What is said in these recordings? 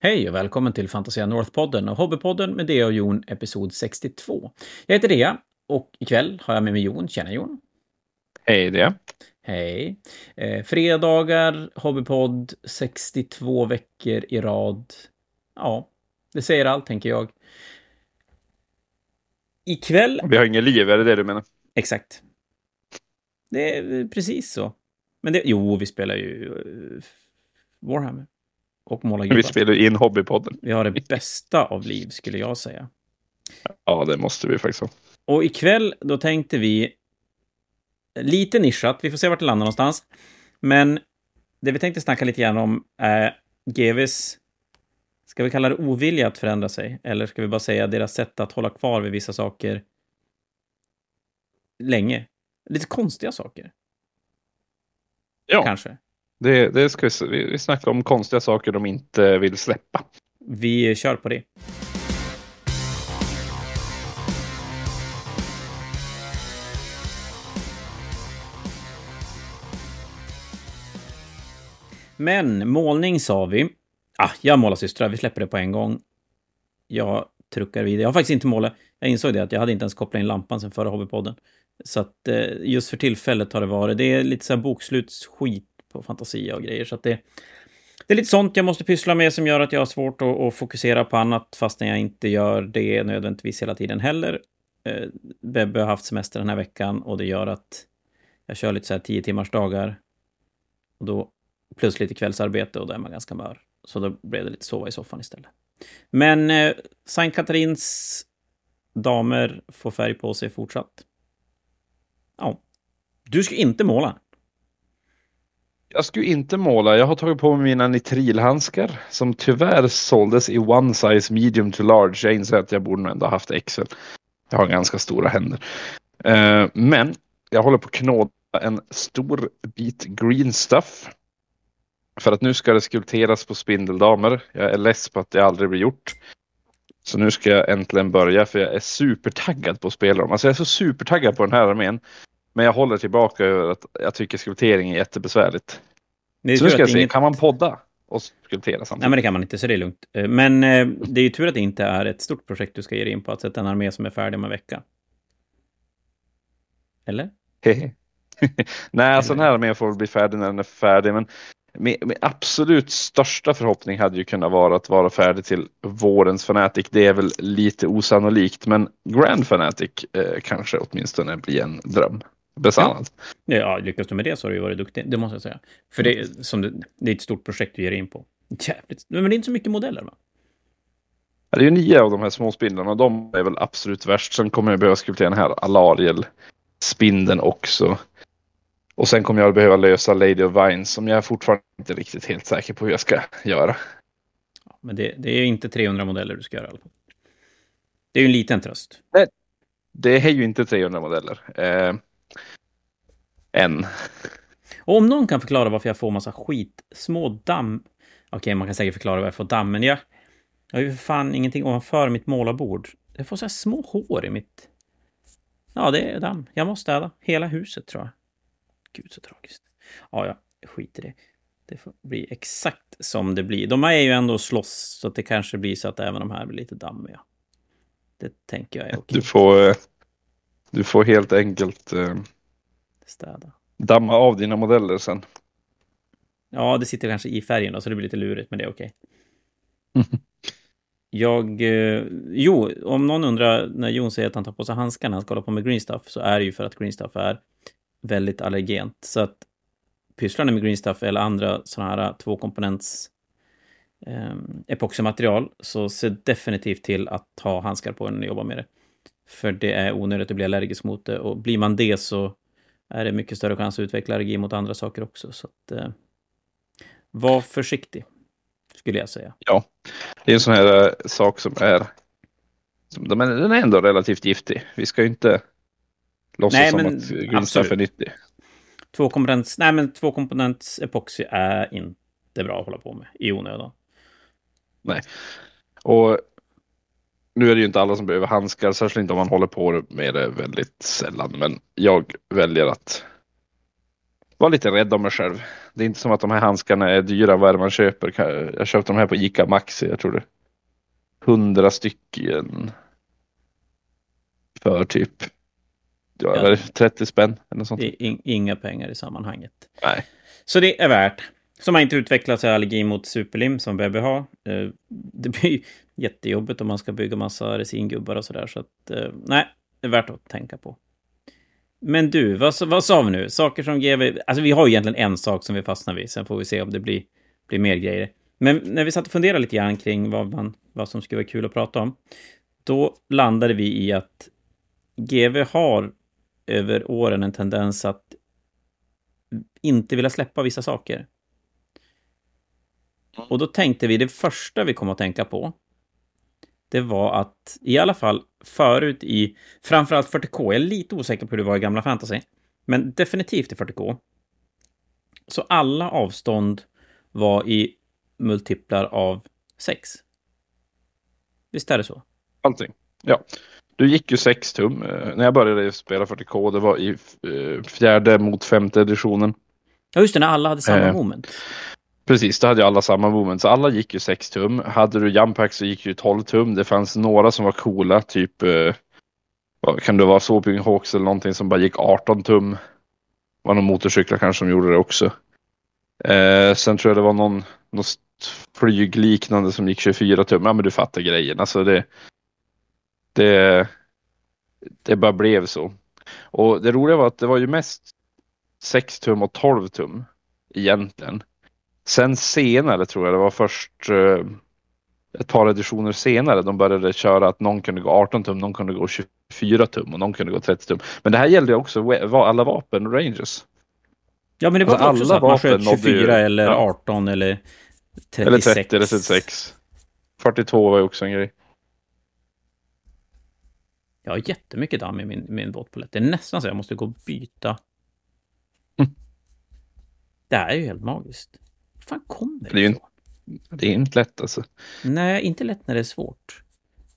Hej och välkommen till Fantasia North-podden och Hobbypodden med Dea och Jon, episod 62. Jag heter Dea och ikväll har jag med mig Jon. Tjena Jon! Hej Dea! Hej! Eh, fredagar, Hobbypodd, 62 veckor i rad. Ja, det säger allt, tänker jag. Ikväll... Vi har inget liv, är det det du menar? Exakt. Det är precis så. Men det... Jo, vi spelar ju uh, Warhammer. Och målar Vi spelar in Hobbypodden. Vi har det bästa av liv, skulle jag säga. Ja, det måste vi faktiskt ha. Och ikväll, då tänkte vi lite nischat, vi får se vart det landar någonstans. Men det vi tänkte snacka lite grann om är GVs, ska vi kalla det ovilja att förändra sig? Eller ska vi bara säga deras sätt att hålla kvar vid vissa saker länge? Lite konstiga saker. Ja. Kanske. Det, det ska vi, vi snackar om konstiga saker de inte vill släppa. Vi kör på det. Men målning sa vi. Ah, jag målar systrar, vi släpper det på en gång. Jag truckar vidare. Jag har faktiskt inte målat. Jag insåg det att jag hade inte ens kopplat in lampan sen förra Hobbypodden. Så att eh, just för tillfället har det varit. Det är lite så här bokslutsskit på Fantasia och grejer. Så att det, det är lite sånt jag måste pyssla med som gör att jag har svårt att, att fokusera på annat fastän jag inte gör det nödvändigtvis hela tiden heller. Eh, Bebbe har haft semester den här veckan och det gör att jag kör lite så här tio timmars dagar. Och då plus lite kvällsarbete och då är man ganska mör. Så då blev det lite sova i soffan istället. Men eh, Sankt Katarins damer får färg på sig fortsatt. Ja. Du ska inte måla. Jag skulle inte måla. Jag har tagit på mig mina nitrilhandskar som tyvärr såldes i one size medium to large. Jag inser att jag borde nog ändå haft XL. Jag har ganska stora händer. Uh, men jag håller på att knåda en stor bit green stuff. För att nu ska det skulpteras på spindeldamer. Jag är less på att det aldrig blir gjort. Så nu ska jag äntligen börja för jag är supertaggad på att spela dem. Alltså jag är så supertaggad på den här armén. Men jag håller tillbaka över att jag tycker skulptering är jättebesvärligt. Är så nu ska jag se, inget... kan man podda och skulptera samtidigt? Nej, men det kan man inte, så det är lugnt. Men eh, det är ju tur att det inte är ett stort projekt du ska ge dig in på, att sätta en armé som är färdig om en vecka. Eller? Nej, alltså den här armén får bli färdig när den är färdig, men min, min, absolut största förhoppning hade ju kunnat vara att vara färdig till vårens Fanatic. Det är väl lite osannolikt, men Grand Fanatic eh, kanske åtminstone blir en dröm. Besannad. Ja. ja, lyckas du med det så har du ju varit duktig, det måste jag säga. För det, som det, det är ett stort projekt du ger in på. Jävligt. Men det är inte så mycket modeller, va? Ja, det är ju nio av de här små spindlarna, de är väl absolut värst. Sen kommer jag behöva skulptera den här Alariel-spindeln också. Och sen kommer jag behöva lösa Lady of Vines som jag fortfarande inte riktigt helt säker på hur jag ska göra. Ja, men det, det, är inte 300 modeller du ska göra i alla fall. Det är ju en liten tröst. Nej, det är ju inte 300 modeller. Eh, än. Och om någon kan förklara varför jag får massa skit, små damm... Okej, man kan säkert förklara varför jag får damm, men jag, jag har ju för fan ingenting ovanför mitt målarbord. Jag får så här små hår i mitt... Ja, det är damm. Jag måste städa hela huset, tror jag. Gud, så tragiskt. Ja, ja, skit i det. Det får bli exakt som det blir. De är ju ändå slåss, så att det kanske blir så att även de här blir lite dammiga. Det tänker jag är okej. Du får, du får helt enkelt eh, städa. damma av dina modeller sen. Ja, det sitter kanske i färgen då, så det blir lite lurigt, men det är okej. Okay. Jag... Eh, jo, om någon undrar när Jon säger att han tar på sig handskarna när han ska hålla på med green stuff, så är det ju för att green stuff är väldigt allergent. Så att pysslar ni med green stuff eller andra sådana här tvåkomponents eh, epoxymaterial så se definitivt till att ha handskar på när ni jobbar med det. För det är onödigt att bli allergisk mot det och blir man det så är det mycket större chans att utveckla allergi mot andra saker också. Så att, eh, var försiktig, skulle jag säga. Ja, det är en sån här äh, sak som är, som, den är ändå relativt giftig. Vi ska ju inte låtsas Nej, som men att stuff är nyttig. Tvåkomponents, nej men tvåkomponents epoxy är inte bra att hålla på med i onödan. Nej, och nu är det ju inte alla som behöver handskar, särskilt inte om man håller på med det väldigt sällan. Men jag väljer att var lite rädd om mig själv. Det är inte som att de här handskarna är dyra vad man köper. Jag köpte de här på Ica Maxi, jag tror det. Hundra stycken. För typ ja. 30 spänn. Eller sånt. Det är inga pengar i sammanhanget. Nej. Så det är värt. Som har inte utvecklat sig allergi mot superlim som BB har. Eh, det blir jättejobbigt om man ska bygga massa resingubbar och sådär. Så att, eh, nej, det är värt att tänka på. Men du, vad, vad sa vi nu? Saker som GV... Alltså vi har ju egentligen en sak som vi fastnar vid. Sen får vi se om det blir, blir mer grejer. Men när vi satt och funderade lite grann kring vad, man, vad som skulle vara kul att prata om. Då landade vi i att GV har över åren en tendens att inte vilja släppa vissa saker. Och då tänkte vi, det första vi kom att tänka på, det var att i alla fall förut i framförallt 40K, jag är lite osäker på hur det var i gamla fantasy, men definitivt i 40K, så alla avstånd var i multiplar av 6. Visst är det så? Allting, ja. Du gick ju 6 tum. Eh, när jag började spela 40K, det var i eh, fjärde mot femte editionen. Ja, just det, när alla hade samma eh, moment. Precis, då hade ju alla samma moment. Så alla gick ju 6 tum. Hade du Jumpack så gick ju 12 tum. Det fanns några som var coola, typ eh, kan det vara Soping Hawks eller någonting som bara gick 18 tum. Det var någon motorcyklar kanske som gjorde det också. Eh, sen tror jag det var någon, någon flygliknande som gick 24 tum. Ja men du fattar grejen. Alltså det, det, det bara blev så. Och det roliga var att det var ju mest 6 tum och 12 tum egentligen. Sen senare tror jag det var först eh, ett par editioner senare de började köra att någon kunde gå 18 tum, någon kunde gå 24 tum och någon kunde gå 30 tum. Men det här gällde också alla vapen ranges. Ja men det var alltså också så att man sköt 24 ju, eller ja. 18 eller 36. Eller 30 eller 36. 42 var ju också en grej. Jag har jättemycket damm i min, min våtpalett. Det är nästan så jag måste gå och byta. Mm. Det här är ju helt magiskt. Fan kommer det, ifrån? Det är inte lätt alltså. Nej, inte lätt när det är svårt.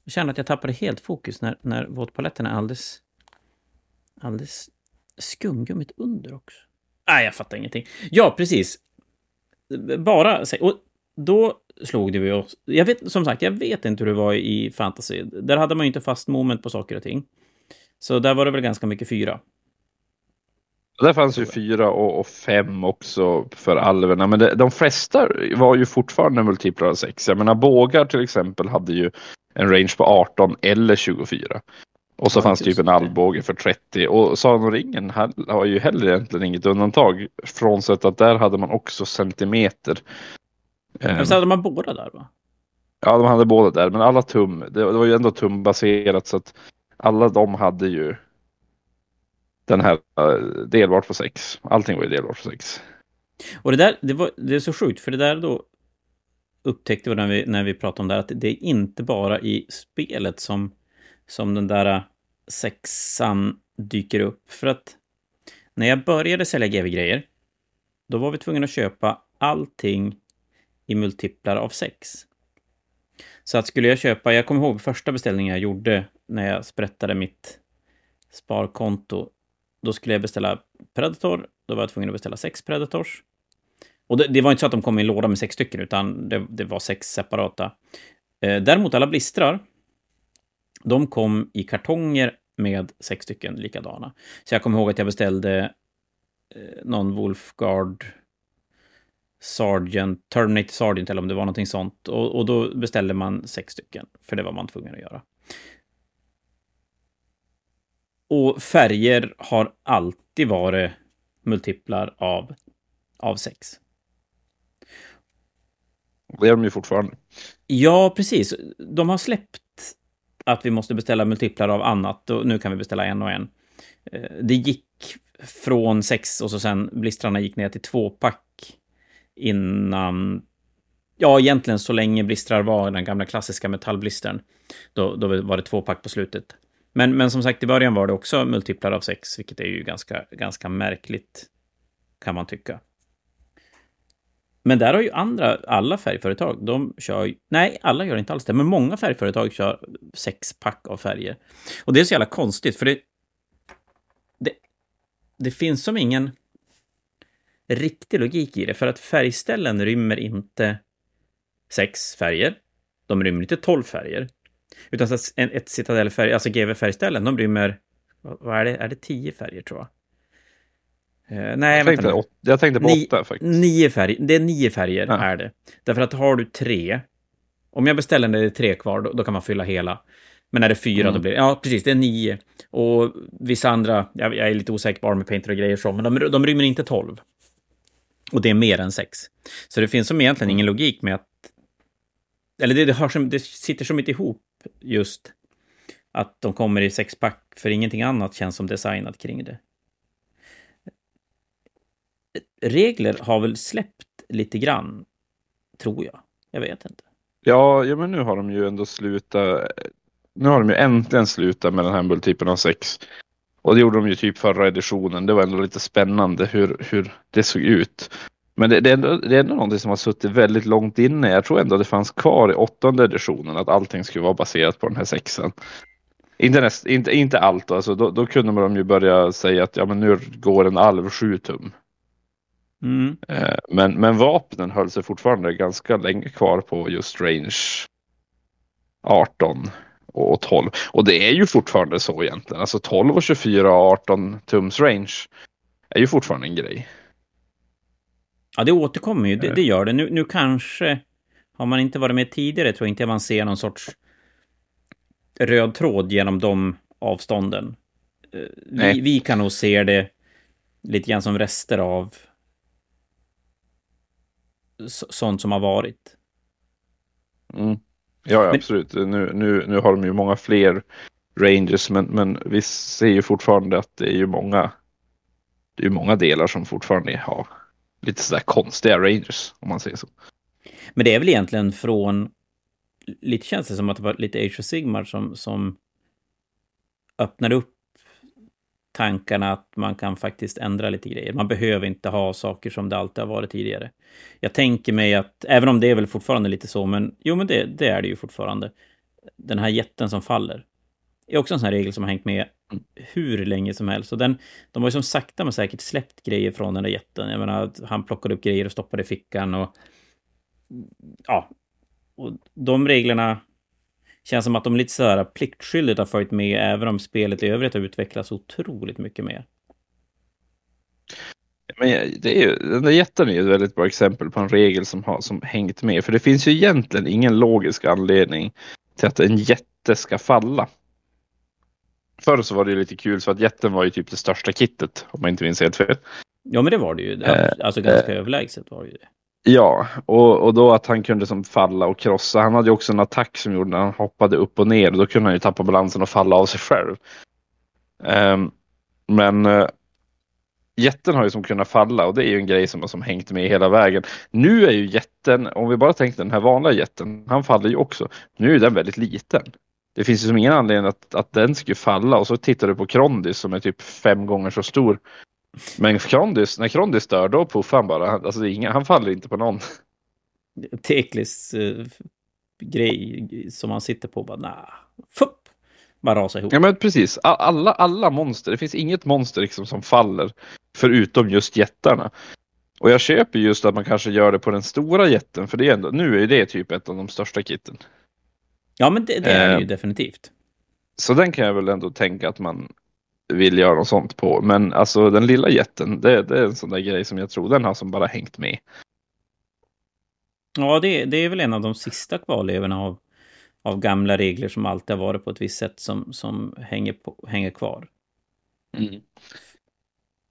Jag känner att jag tappade helt fokus när, när våtpaletten är alldeles... Alldeles skumgummit under också. Nej, jag fattar ingenting. Ja, precis. Bara... Och då slog det vi oss. Jag vet, som sagt, jag vet inte hur det var i fantasy. Där hade man ju inte fast moment på saker och ting. Så där var det väl ganska mycket fyra. Där fanns ju fyra och, och fem också för alverna, men det, de flesta var ju fortfarande multiplar av sex. Jag menar bågar till exempel hade ju en range på 18 eller 24. Och så ja, fanns typ en allbåge för 30 och Sagan och ringen har ju heller egentligen inget undantag. Frånsett att där hade man också centimeter. Men så hade man båda där va? Ja, de hade båda där, men alla tum, det var ju ändå tumbaserat så att alla de hade ju den här eh, delbart på sex. Allting var ju delbart på sex. Och det där, det, var, det är så sjukt, för det där då upptäckte vi när vi, när vi pratade om det här, att det är inte bara i spelet som, som den där eh, sexan dyker upp. För att när jag började sälja GV-grejer, då var vi tvungna att köpa allting i multiplar av sex. Så att skulle jag köpa, jag kommer ihåg första beställningen jag gjorde när jag sprättade mitt sparkonto. Då skulle jag beställa Predator, då var jag tvungen att beställa sex Predators. Och det, det var inte så att de kom i en låda med sex stycken, utan det, det var sex separata. Eh, däremot alla blistrar, de kom i kartonger med sex stycken likadana. Så jag kommer ihåg att jag beställde eh, någon Wolfgard Sergeant, Terminator Sergeant eller om det var någonting sånt. Och, och då beställde man sex stycken, för det var man tvungen att göra. Och färger har alltid varit multiplar av, av sex. Det är de ju fortfarande. Ja, precis. De har släppt att vi måste beställa multiplar av annat och nu kan vi beställa en och en. Eh, det gick från sex och så sen blistrarna gick ner till två pack innan... Ja, egentligen så länge blistrar var den gamla klassiska metallblistern. Då, då var det två pack på slutet. Men, men som sagt, i början var det också multiplar av sex, vilket är ju ganska, ganska märkligt, kan man tycka. Men där har ju andra, alla färgföretag, de kör ju, nej, alla gör inte alls det, men många färgföretag kör sex pack av färger. Och det är så jävla konstigt, för det, det, det finns som ingen riktig logik i det, för att färgställen rymmer inte sex färger. De rymmer inte tolv färger. Utan så att ett citadellfärg, alltså GV-färgställen, de rymmer, vad är det, är det tio färger tror jag? Uh, nej, jag tänkte, åt, jag tänkte på Ni, åtta faktiskt. Nio färger, det är nio färger ja. är det. Därför att har du tre, om jag beställer när det är tre kvar, då, då kan man fylla hela. Men är det fyra, mm. då blir det... Ja, precis, det är nio. Och vissa andra, jag, jag är lite osäker på med Painter och grejer så, men de, de rymmer inte tolv. Och det är mer än sex. Så det finns som egentligen ingen logik med att... Eller det, det, har som, det sitter som inte ihop just att de kommer i sexpack, för ingenting annat känns som designat kring det. Regler har väl släppt lite grann, tror jag. Jag vet inte. Ja, ja men nu har de ju ändå slutat nu har de ju äntligen slutat med den här multipeln av sex. Och det gjorde de ju typ förra editionen. Det var ändå lite spännande hur, hur det såg ut. Men det, det, är ändå, det är ändå någonting som har suttit väldigt långt inne. Jag tror ändå det fanns kvar i åttonde editionen att allting skulle vara baserat på den här sexan. Inte, näst, inte, inte allt, alltså, då, då kunde man ju börja säga att ja, men nu går en alv 7 tum. Mm. Eh, men, men vapnen höll sig fortfarande ganska länge kvar på just range 18 och 12. Och det är ju fortfarande så egentligen. Alltså 12 och 24 och 18 tums range är ju fortfarande en grej. Ja, det återkommer ju. Det, det gör det. Nu, nu kanske, har man inte varit med tidigare, tror jag inte man ser någon sorts röd tråd genom de avstånden. Eh, vi, vi, kan nog se det lite grann som rester av sånt som har varit. Mm. Ja, ja absolut. Nu, nu, nu har de ju många fler Rangers, men, men vi ser ju fortfarande att det är ju många, det är många delar som fortfarande har lite sådär konstiga Rangers, om man säger så. Men det är väl egentligen från, lite känns det som att det var lite Age of Sigmar som, som öppnade upp tankarna att man kan faktiskt ändra lite grejer. Man behöver inte ha saker som det alltid har varit tidigare. Jag tänker mig att, även om det är väl fortfarande lite så, men jo, men det, det är det ju fortfarande. Den här jätten som faller är också en sån här regel som har hängt med hur länge som helst. Och den, de har ju som sakta men säkert släppt grejer från den där jätten. Jag menar, han plockade upp grejer och stoppade i fickan och... Ja. Och de reglerna känns som att de lite sådär pliktskyldigt har följt med, även om spelet i övrigt har utvecklats otroligt mycket mer. Men det är ju, den där jätten är ju ett väldigt bra exempel på en regel som har som hängt med. För det finns ju egentligen ingen logisk anledning till att en jätte ska falla. Förr så var det lite kul så att jätten var ju typ det största kittet om man inte minns helt fel. Ja men det var det ju. Alltså ganska äh, överlägset var det ju det. Ja, och, och då att han kunde som falla och krossa. Han hade ju också en attack som gjorde när han hoppade upp och ner. Då kunde han ju tappa balansen och falla av sig själv. Um, men uh, jätten har ju som kunnat falla och det är ju en grej som har som hängt med hela vägen. Nu är ju jätten, om vi bara tänker den här vanliga jätten, han faller ju också. Nu är den väldigt liten. Det finns ju som ingen anledning att, att den skulle falla och så tittar du på Krondis som är typ fem gånger så stor. Men Krondis, när Krondis dör då puffar han bara. Alltså inga, han faller inte på någon. Teklis uh, grej som han sitter på bara nah, fupp, bara rasar ihop. Ja men precis, alla, alla monster, det finns inget monster liksom som faller förutom just jättarna. Och jag köper just att man kanske gör det på den stora jätten för det är ändå, nu är det typ ett av de största kitten. Ja men det, det är det ju eh, definitivt. Så den kan jag väl ändå tänka att man vill göra något sånt på. Men alltså den lilla jätten, det, det är en sån där grej som jag tror den har som bara hängt med. Ja, det, det är väl en av de sista kvarlevorna av, av gamla regler som alltid har varit på ett visst sätt som, som hänger, på, hänger kvar. Mm.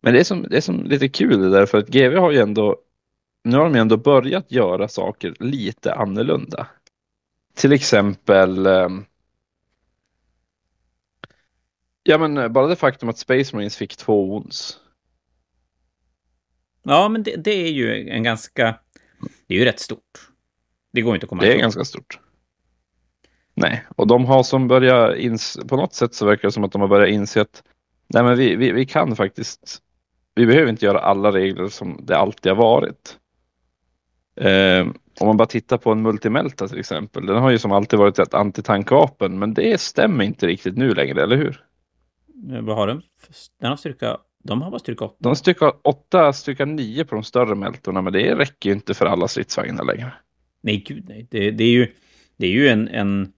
Men det är, som, det är som lite kul det där för att GV har ju ändå nu har de ju ändå börjat göra saker lite annorlunda. Till exempel um, Ja men eh, bara det faktum att Space Marines fick två wounds. Ja men det, det, är ju en ganska... Det är ju rätt stort. Det går inte att komma Det ifrån. är ganska stort. Nej, och de har som börjat inse, på något sätt så verkar det som att de har börjat inse att nej men vi, vi, vi kan faktiskt, vi behöver inte göra alla regler som det alltid har varit. Eh, om man bara tittar på en Multimelta till exempel, den har ju som alltid varit ett antitankvapen men det stämmer inte riktigt nu längre, eller hur? Vad har den? Den har styrka De har bara styrka 8. De har styrka 8, styrka 9 på de större Meltorna, men det räcker ju inte för alla stridsvagnar längre. Nej, gud nej. Det, det är ju, det är ju en, en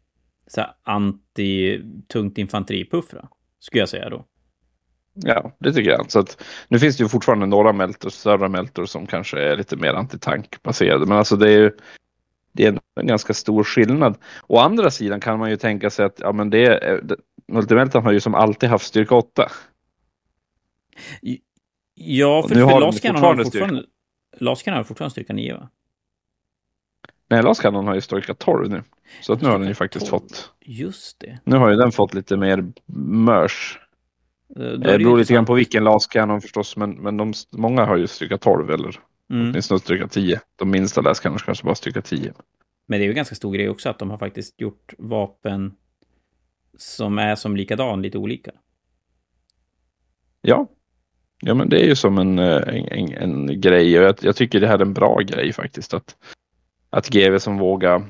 anti-tungt infanteripuffra, skulle jag säga då. Ja, det tycker jag. Så att, nu finns det ju fortfarande några Meltor, större Meltor som kanske är lite mer antitankbaserade, men alltså det är ju det är en ganska stor skillnad. Å andra sidan kan man ju tänka sig att ja, men det, det Multimeltan har ju som alltid haft styrka 8. Ja, för, för Cannon har fortfarande Cannon har fortfarande styrka 9 va? Nej, Lars Cannon har ju styrka 12 nu. Så att nu har den ju faktiskt 12. fått. Just det. Nu har ju den fått lite mer mörs. Eh, Det beror lite grann på vilken Lars Cannon förstås, men, men de, många har ju styrka 12 eller Mm. åtminstone styrka 10. De minsta Cannon kanske bara styrka 10. Men det är ju en ganska stor grej också att de har faktiskt gjort vapen som är som likadan, lite olika. Ja. Ja, men det är ju som en, eh, en, en, en grej och jag, jag tycker det här är en bra grej faktiskt. Att, att GV som vågar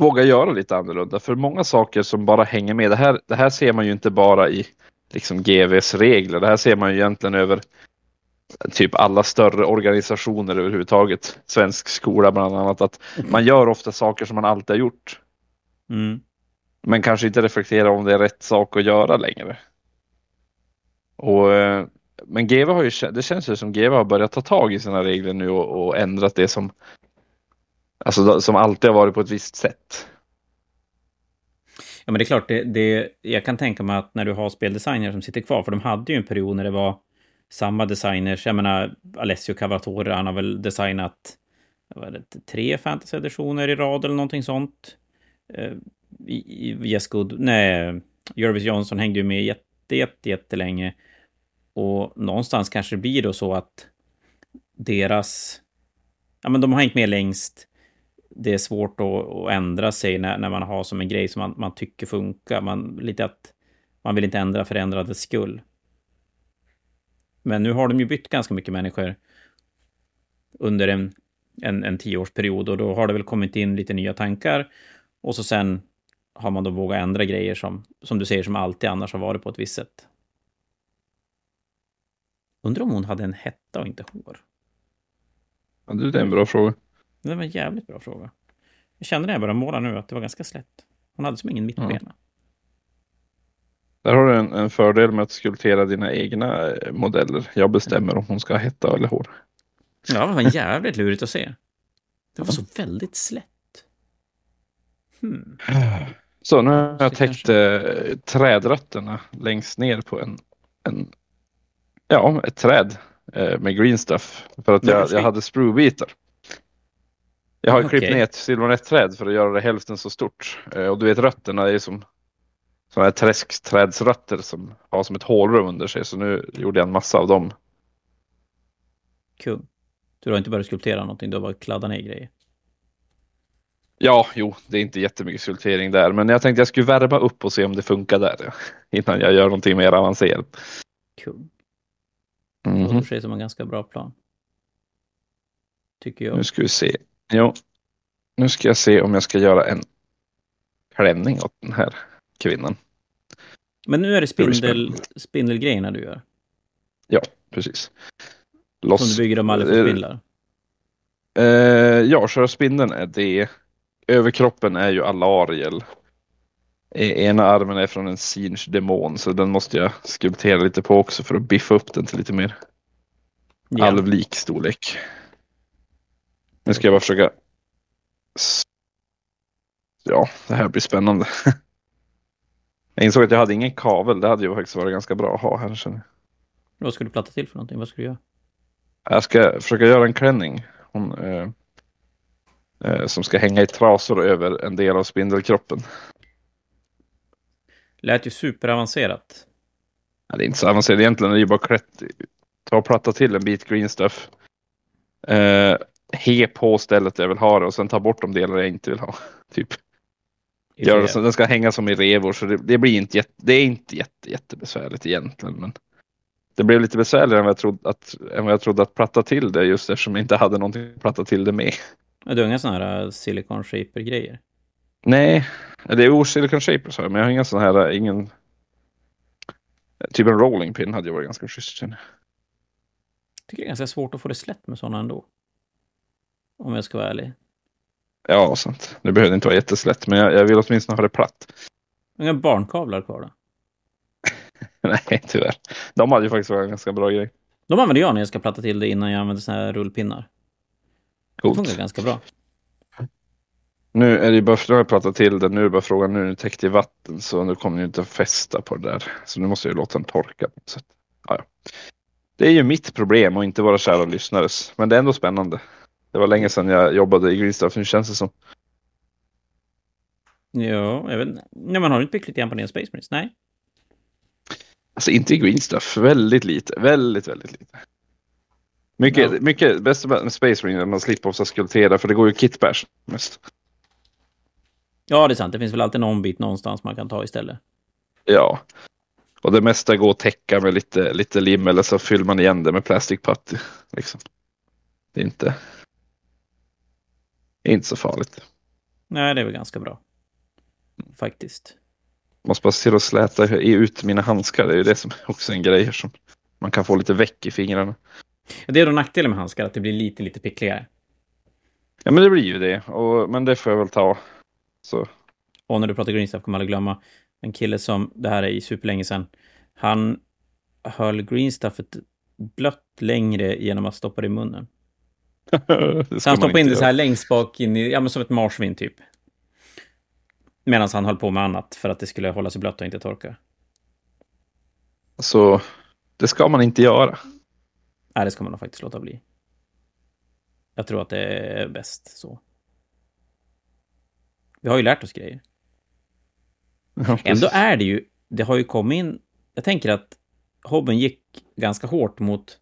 våga göra lite annorlunda. För många saker som bara hänger med. Det här, det här ser man ju inte bara i liksom GVs regler. Det här ser man ju egentligen över typ alla större organisationer överhuvudtaget. Svensk skola bland annat. Att man gör ofta saker som man alltid har gjort. Mm. Men kanske inte reflekterar om det är rätt sak att göra längre. Och, eh, men GV har ju, det känns ju som GV har börjat ta tag i sina regler nu och, och ändrat det som Alltså som alltid har varit på ett visst sätt. Ja, men det är klart, det, det, jag kan tänka mig att när du har speldesigner som sitter kvar, för de hade ju en period när det var samma designers. Jag menar, Alessio Cavatore, han har väl designat vad det, tre fantasy-editioner i rad eller någonting sånt. Eh, yes Good, nej, Jervis Johnson hängde ju med jätte, jätte, jättelänge. Och någonstans kanske det blir då så att deras... Ja, men de har hängt med längst. Det är svårt att, att ändra sig när, när man har som en grej som man, man tycker funkar. Man, lite att man vill inte ändra för ändrades skull. Men nu har de ju bytt ganska mycket människor under en, en, en tioårsperiod och då har det väl kommit in lite nya tankar. Och så sen har man då vågat ändra grejer som, som du säger, som alltid annars har varit på ett visst sätt. Undrar om hon hade en hetta och inte hår? Ja, det är en bra fråga. Det var en jävligt bra fråga. Jag kände när jag började måla nu att det var ganska slätt. Hon hade som ingen mittbena. Där har du en, en fördel med att skulptera dina egna eh, modeller. Jag bestämmer om hon ska ha hetta eller hår. Ja, det var jävligt lurigt att se. Det var så väldigt slätt. Hmm. Så nu har jag täckt eh, trädrötterna längst ner på en, en ja, ett träd eh, med green stuff. För att jag, jag hade spruebitar. Jag har ju klippt ner ett silvernetträd för att göra det hälften så stort. Eh, och du vet rötterna är ju som sådana här träskträdsrötter som har som ett hålrum under sig. Så nu gjorde jag en massa av dem. Kung. Du har inte börjat skulptera någonting, du har bara kladdat ner grejer. Ja, jo, det är inte jättemycket skulptering där, men jag tänkte jag skulle värma upp och se om det funkar där innan jag gör någonting mer avancerat. Kung. Det Mhm. låter sig som en ganska bra plan. Tycker jag. Nu ska vi se. Jo, nu ska jag se om jag ska göra en klänning åt den här kvinnan. Men nu är det spindel, spindelgrejerna du gör. Precis. Som Loss. du bygger dem aldrig för Eh, spindlar. Eh, ja, köra spindeln är det. Överkroppen är ju Alariel. E- Ena armen är från en Sinch demon så den måste jag skulptera lite på också för att biffa upp den till lite mer Ja. alvlik storlek. Nu ska jag bara försöka. Ja, det här blir spännande. Jag insåg att jag hade ingen kavel. Det hade ju faktiskt varit ganska bra att ha här. känner jag. Vad ska du platta till för någonting? Vad ska du göra? Jag ska försöka göra en klänning. Hon, eh, eh, som ska hänga i trasor över en del av spindelkroppen. Lät ju superavancerat. Ja, det är inte så avancerat egentligen. Det är ju bara klätt. Ta och platta till en bit green stuff. Eh, he på stället jag vill ha det och sen ta bort de delar jag inte vill ha. Typ. Gör det så den ska hänga som i revor så det, det blir inte jätte, det är inte jätte, jättebesvärligt egentligen. Men det blev lite besvärligare än vad, jag trodde att, än vad jag trodde att platta till det just eftersom jag inte hade någonting att platta till det med. Du har inga sådana här uh, silicon shaper grejer Nej, det är Silicon Shapers har jag, men jag har inga sådana här, ingen. Typ en rolling pin hade ju varit ganska schysst. jag. tycker det är ganska svårt att få det slätt med sådana ändå. Om jag ska vara ärlig. Ja, sant. Det behöver inte vara jätteslätt, men jag, jag vill åtminstone ha det platt. Inga barnkavlar kvar då? Nej, tyvärr. De hade ju faktiskt varit en ganska bra grej. De använder jag när jag ska platta till det innan jag använder såna här rullpinnar. Det funkar Coolt. ganska bra. Nu är det ju bara, nu har jag pratat till den, nu är det bara frågan, nu är den täckt i vatten så nu kommer den ju inte att fästa på det där. Så nu måste jag ju låta den torka. på något sätt. Ja, ja. Det är ju mitt problem och inte våra kära lyssnares. Men det är ändå spännande. Det var länge sedan jag jobbade i Greenstuff, nu känns det som. Ja, jag vet inte. Nej, men har du inte byggt lite grann på din Space Marines? Nej. Alltså inte i Greenstuff, väldigt lite. Väldigt, väldigt lite. Mycket, Ja. mycket bäst med Space Marine är att man slipper också skulptera för det går ju kitbash mest. Ja, det är sant. Det finns väl alltid någon bit någonstans man kan ta istället. Ja. Och det mesta går att täcka med lite, lite lim eller så fyller man igen det med plastic putty. Liksom. Det är inte, inte så farligt. Nej, det är väl ganska bra. Faktiskt. Måste bara se till att släta ut mina handskar. Det är ju det som också är en grej som man kan få lite väck i fingrarna. Det är då nackdelen med handskar, att det blir lite, lite pickligare. Ja men det blir ju det. Och, men det får jag väl ta. Så. Och när du pratar green stuff kommer alla glömma en kille som, det här är i superlänge sedan, han höll green stuffet blött längre genom att stoppa det i munnen. Så han stoppade in det så här längst bak in i, ja men som ett marsvin typ. Medan han höll på med annat för att det skulle hålla sig blött och inte torka. Så det ska man inte göra. Nej, det ska man nog faktiskt låta bli. Jag tror att det är bäst så. Vi har ju lärt oss grejer. Ja, Ändå är det ju, det har ju kommit in, jag tänker att hobbyn gick ganska hårt mot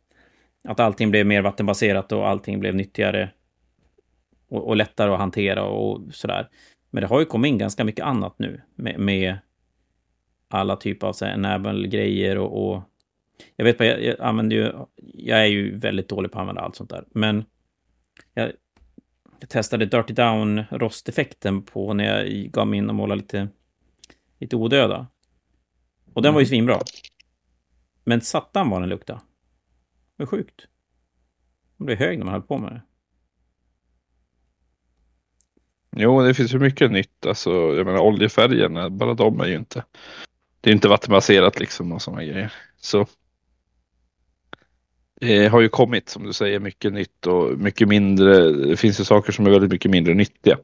att allting blev mer vattenbaserat och allting blev nyttigare och, och lättare att hantera och sådär. Men det har ju kommit in ganska mycket annat nu med, med alla typer av enable-grejer och, och jag vet bara, jag, jag använder ju, jag är ju väldigt dålig på att använda allt sånt där, men jag, jag testade Dirty Down rosteffekten på när jag gav mig in och målade lite lite odöda. Och den var ju svinbra. Men satan vad den luktade. Det var sjukt. Den blev hög när man höll på med det. Jo, det finns ju mycket nytt. Alltså, jag menar oljefärgerna, bara de är ju inte. Det är inte vattenbaserat liksom och sådana grejer. Så. Det har ju kommit som du säger mycket nytt och mycket mindre. Det finns ju saker som är väldigt mycket mindre nyttiga.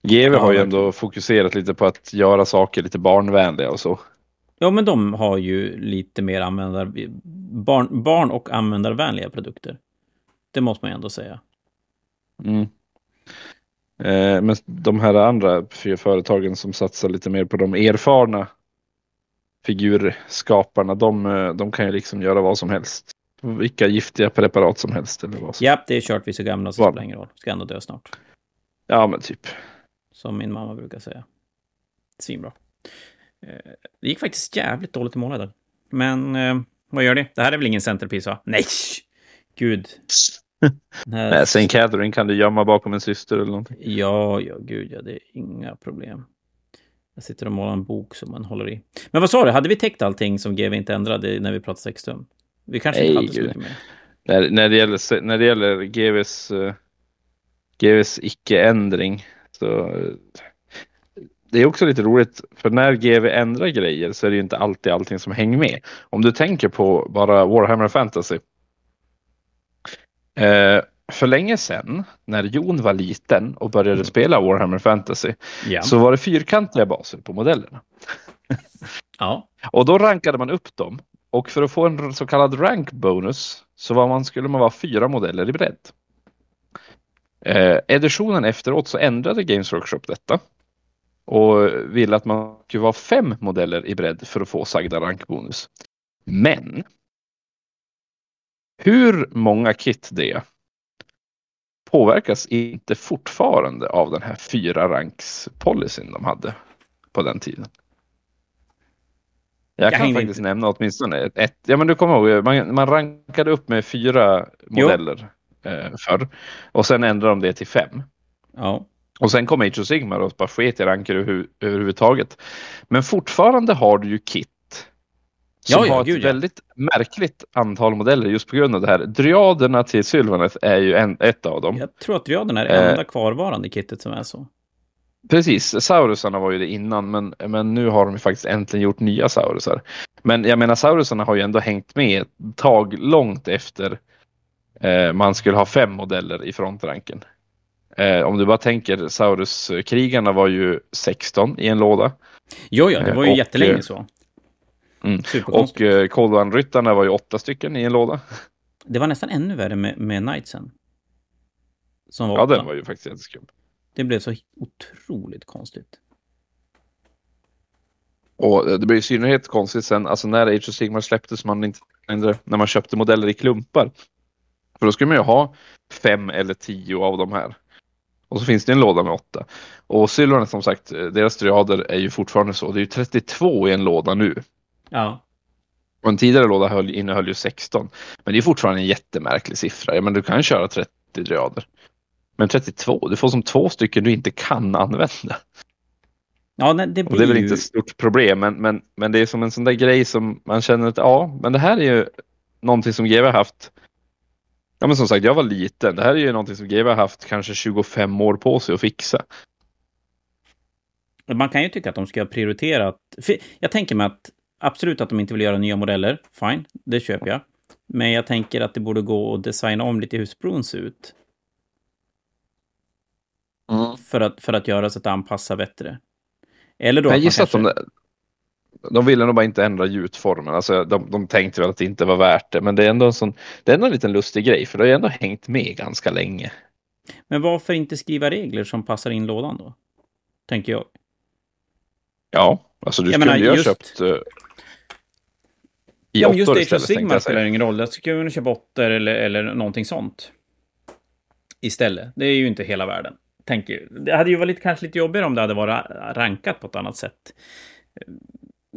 Ja, har ju ändå fokuserat lite på att göra saker lite barnvänliga och så. Ja, men de har ju lite mer användar... Barn, barn och användarvänliga produkter. Det måste man ju ändå säga. Mm. Eh, men de här andra fyra företagen som satsar lite mer på de erfarna figurskaparna, de, eh, de kan ju liksom göra vad som helst. Vilka giftiga preparat som helst eller vad som. Japp, det är kört, vi är så gamla så det spelar ingen roll. Ska ändå dö snart. Ja, men typ. Som min mamma brukar säga. Svinbra. Eh, Det gick faktiskt jävligt dåligt i mål idag. Men eh, vad gör det? Det här är väl ingen centerpiece, va? Nej! Gud. Här- Nej, St. Catherine kan du gömma bakom en syster eller någonting. Ja, ja, gud ja, det är inga problem. Jag sitter och målar en bok som man håller i. Men vad sa du, hade vi täckt allting som GV inte ändrade när vi pratade sextum? Vi kanske inte Nej, hade så mycket mer. När, när, det gäller, när det gäller GVs, eh, GVs icke-ändring så eh, det är också lite roligt för när GV ändrar grejer så är det ju inte alltid allting som hänger med. Om du tänker på bara Warhammer Fantasy. Eh, för länge sedan när Jon var liten och började spela Warhammer Fantasy Ja. så var det fyrkantiga baser på modellerna. ja. Och då rankade man upp dem. Och för att få en så kallad rank bonus så var man, skulle man vara fyra modeller i bredd. Eh, editionen efteråt så ändrade Games Workshop detta. Och ville att man skulle vara fem modeller i bredd för att få sagda rankbonus. Men hur många kit det är påverkas inte fortfarande av den här fyra ranks policyn de hade på den tiden. Jag, Jag kan faktiskt inte- nämna åtminstone ett, ett. Ja men du kommer ihåg, man, man rankade upp med fyra modeller eh, förr. Och sen ändrade de det till fem. Ja. Och sen kom Age of Sigmar och bara sket i ranker över, överhuvudtaget. Men fortfarande har du ju kit Som Ja, ja, har ett gud, ja. väldigt märkligt antal modeller just på grund av det här. Dryaderna till Sylvaneth är ju en, ett av dem. Jag tror att Dryaden är det Eh. enda kvarvarande kittet som är så. Precis, Saurusarna var ju det innan men, men nu har de ju faktiskt äntligen gjort nya Saurusar. Men jag menar Saurusarna har ju ändå hängt med ett tag långt efter eh, man skulle ha fem modeller i frontranken. Eh, om du bara tänker Saurus-krigarna var ju 16 i en låda. Jo, ja, det var ju Och, jättelänge eh, så. Mm. Och eh, Kolvan-ryttarna var ju åtta stycken i en låda. Det var nästan ännu värre med, med Knightsen. Som var Ja, åtta. den var ju faktiskt jätteskum. Det blev så otroligt konstigt. Och eh, det blev i synnerhet konstigt sen, alltså när Age of Sigmar släpptes, man inte, när man köpte modeller i klumpar. För då skulle man ju ha fem eller tio av de här. Och så finns det en låda med åtta. Och Sylvanet som sagt, eh, deras dryader är ju fortfarande så. Det är ju 32 i en låda nu. Ja. Och en tidigare låda höll, innehöll ju 16. Men det är fortfarande en jättemärklig siffra. Ja, men du kan köra 30 dryader. Men 32, du får som två stycken du inte kan använda. Ja, det Och blir det är väl inte ett stort problem, men, men, men det är som en sån där grej som man känner att ja, men det här är ju någonting som GW har haft. Ja, men som sagt, jag var liten. Det här är ju någonting som GW har haft kanske 25 år på sig att fixa. Man kan ju tycka att de ska prioritera... att- Jag tänker mig att absolut att de inte vill göra nya modeller. Fine, det köper jag. Men jag tänker att det borde gå att designa om lite hur Sprun ser ut. För att, för att göra så att det anpassar bättre. Eller då Jag gissar att de, de ville nog bara inte ändra gjutformen. Alltså, de, de tänkte väl att det inte var värt det. Men det är ändå en, sån, det är ändå en liten lustig grej, för det har ju ändå hängt med ganska länge. Men varför inte skriva regler som passar in lådan då? Tänker jag. Ja, alltså du Jag skulle menar, ju ha just- köpt uh, i Ja, men just Age of jag spelar ingen roll. Jag skulle kunna köpa åttor eller, eller någonting sånt. Istället. Det är ju inte hela världen. Tänker. Det hade ju varit lite, kanske lite jobbigare om det hade varit rankat på ett annat sätt.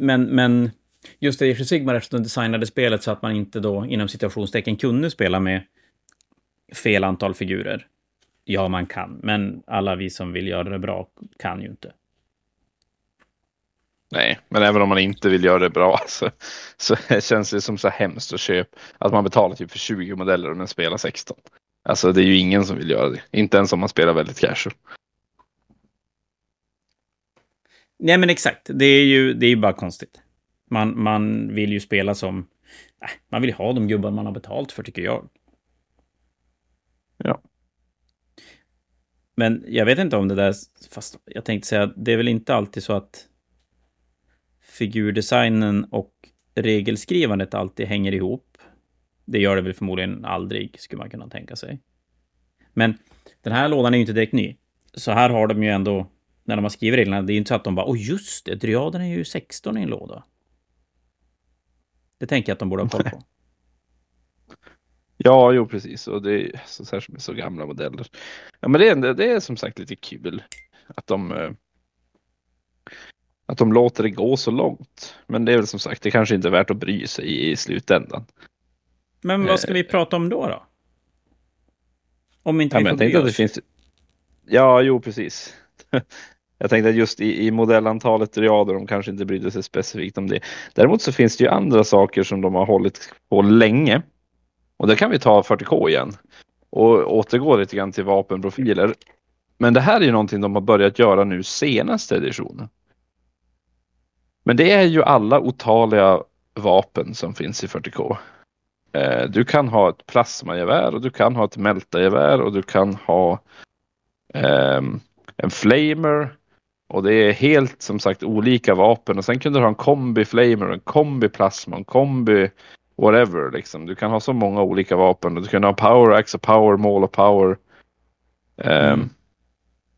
Men, men just Age of Sigmar, eftersom de designade spelet så att man inte då inom situationstecken kunde spela med fel antal figurer. Ja, man kan, men alla vi som vill göra det bra kan ju inte. Nej, men även om man inte vill göra det bra så, så känns det som så hemskt att köpa. Att man betalar typ för 20 modeller och den spelar 16. Alltså det är ju ingen som vill göra det. Inte ens om man spelar väldigt casual. Nej, men exakt. Det är ju, det är ju bara konstigt. Man, man vill ju spela som... Äh, man vill ju ha de gubbar man har betalt för, tycker jag. Ja. Men jag vet inte om det där... Fast jag tänkte säga, det är väl inte alltid så att figurdesignen och regelskrivandet alltid hänger ihop. Det gör det väl förmodligen aldrig, skulle man kunna tänka sig. Men den här lådan är ju inte direkt ny. Så här har de ju ändå, när de har skrivit reglerna, det är ju inte så att de bara åh just det, dryaden är ju 16 i en låda. Det tänker jag att de borde ha koll på. Ja, jo precis. Och det är så särskilt med så gamla modeller. Ja, men det är, det är som sagt lite kul att de eh, att de låter det gå så långt. Men det är väl som sagt, det kanske inte är värt att bry sig i, slutändan. Men vad ska vi prata om då? då? Om inte Ja, vi får jag bry tänkte att det oss. finns... Ja, jo precis. Jag tänkte att just i, i modellantalet dryader, de kanske inte brydde sig specifikt om det. Däremot så finns det ju andra saker som de har hållit på länge. Och det kan vi ta 40K igen. Och återgå lite grann till vapenprofiler. Men det här är ju någonting de har börjat göra nu senaste editionen. Men det är ju alla otaliga vapen som finns i 40K. Eh, Du kan ha ett plasmagevär och du kan ha ett mältagevär och du kan ha ehm, en flamer. Och det är helt som sagt olika vapen och sen kunde du ha en kombi flamer, en kombi plasma, en kombi whatever liksom. Du kan ha så många olika vapen och du kan ha power axe och power maul och power. Mm.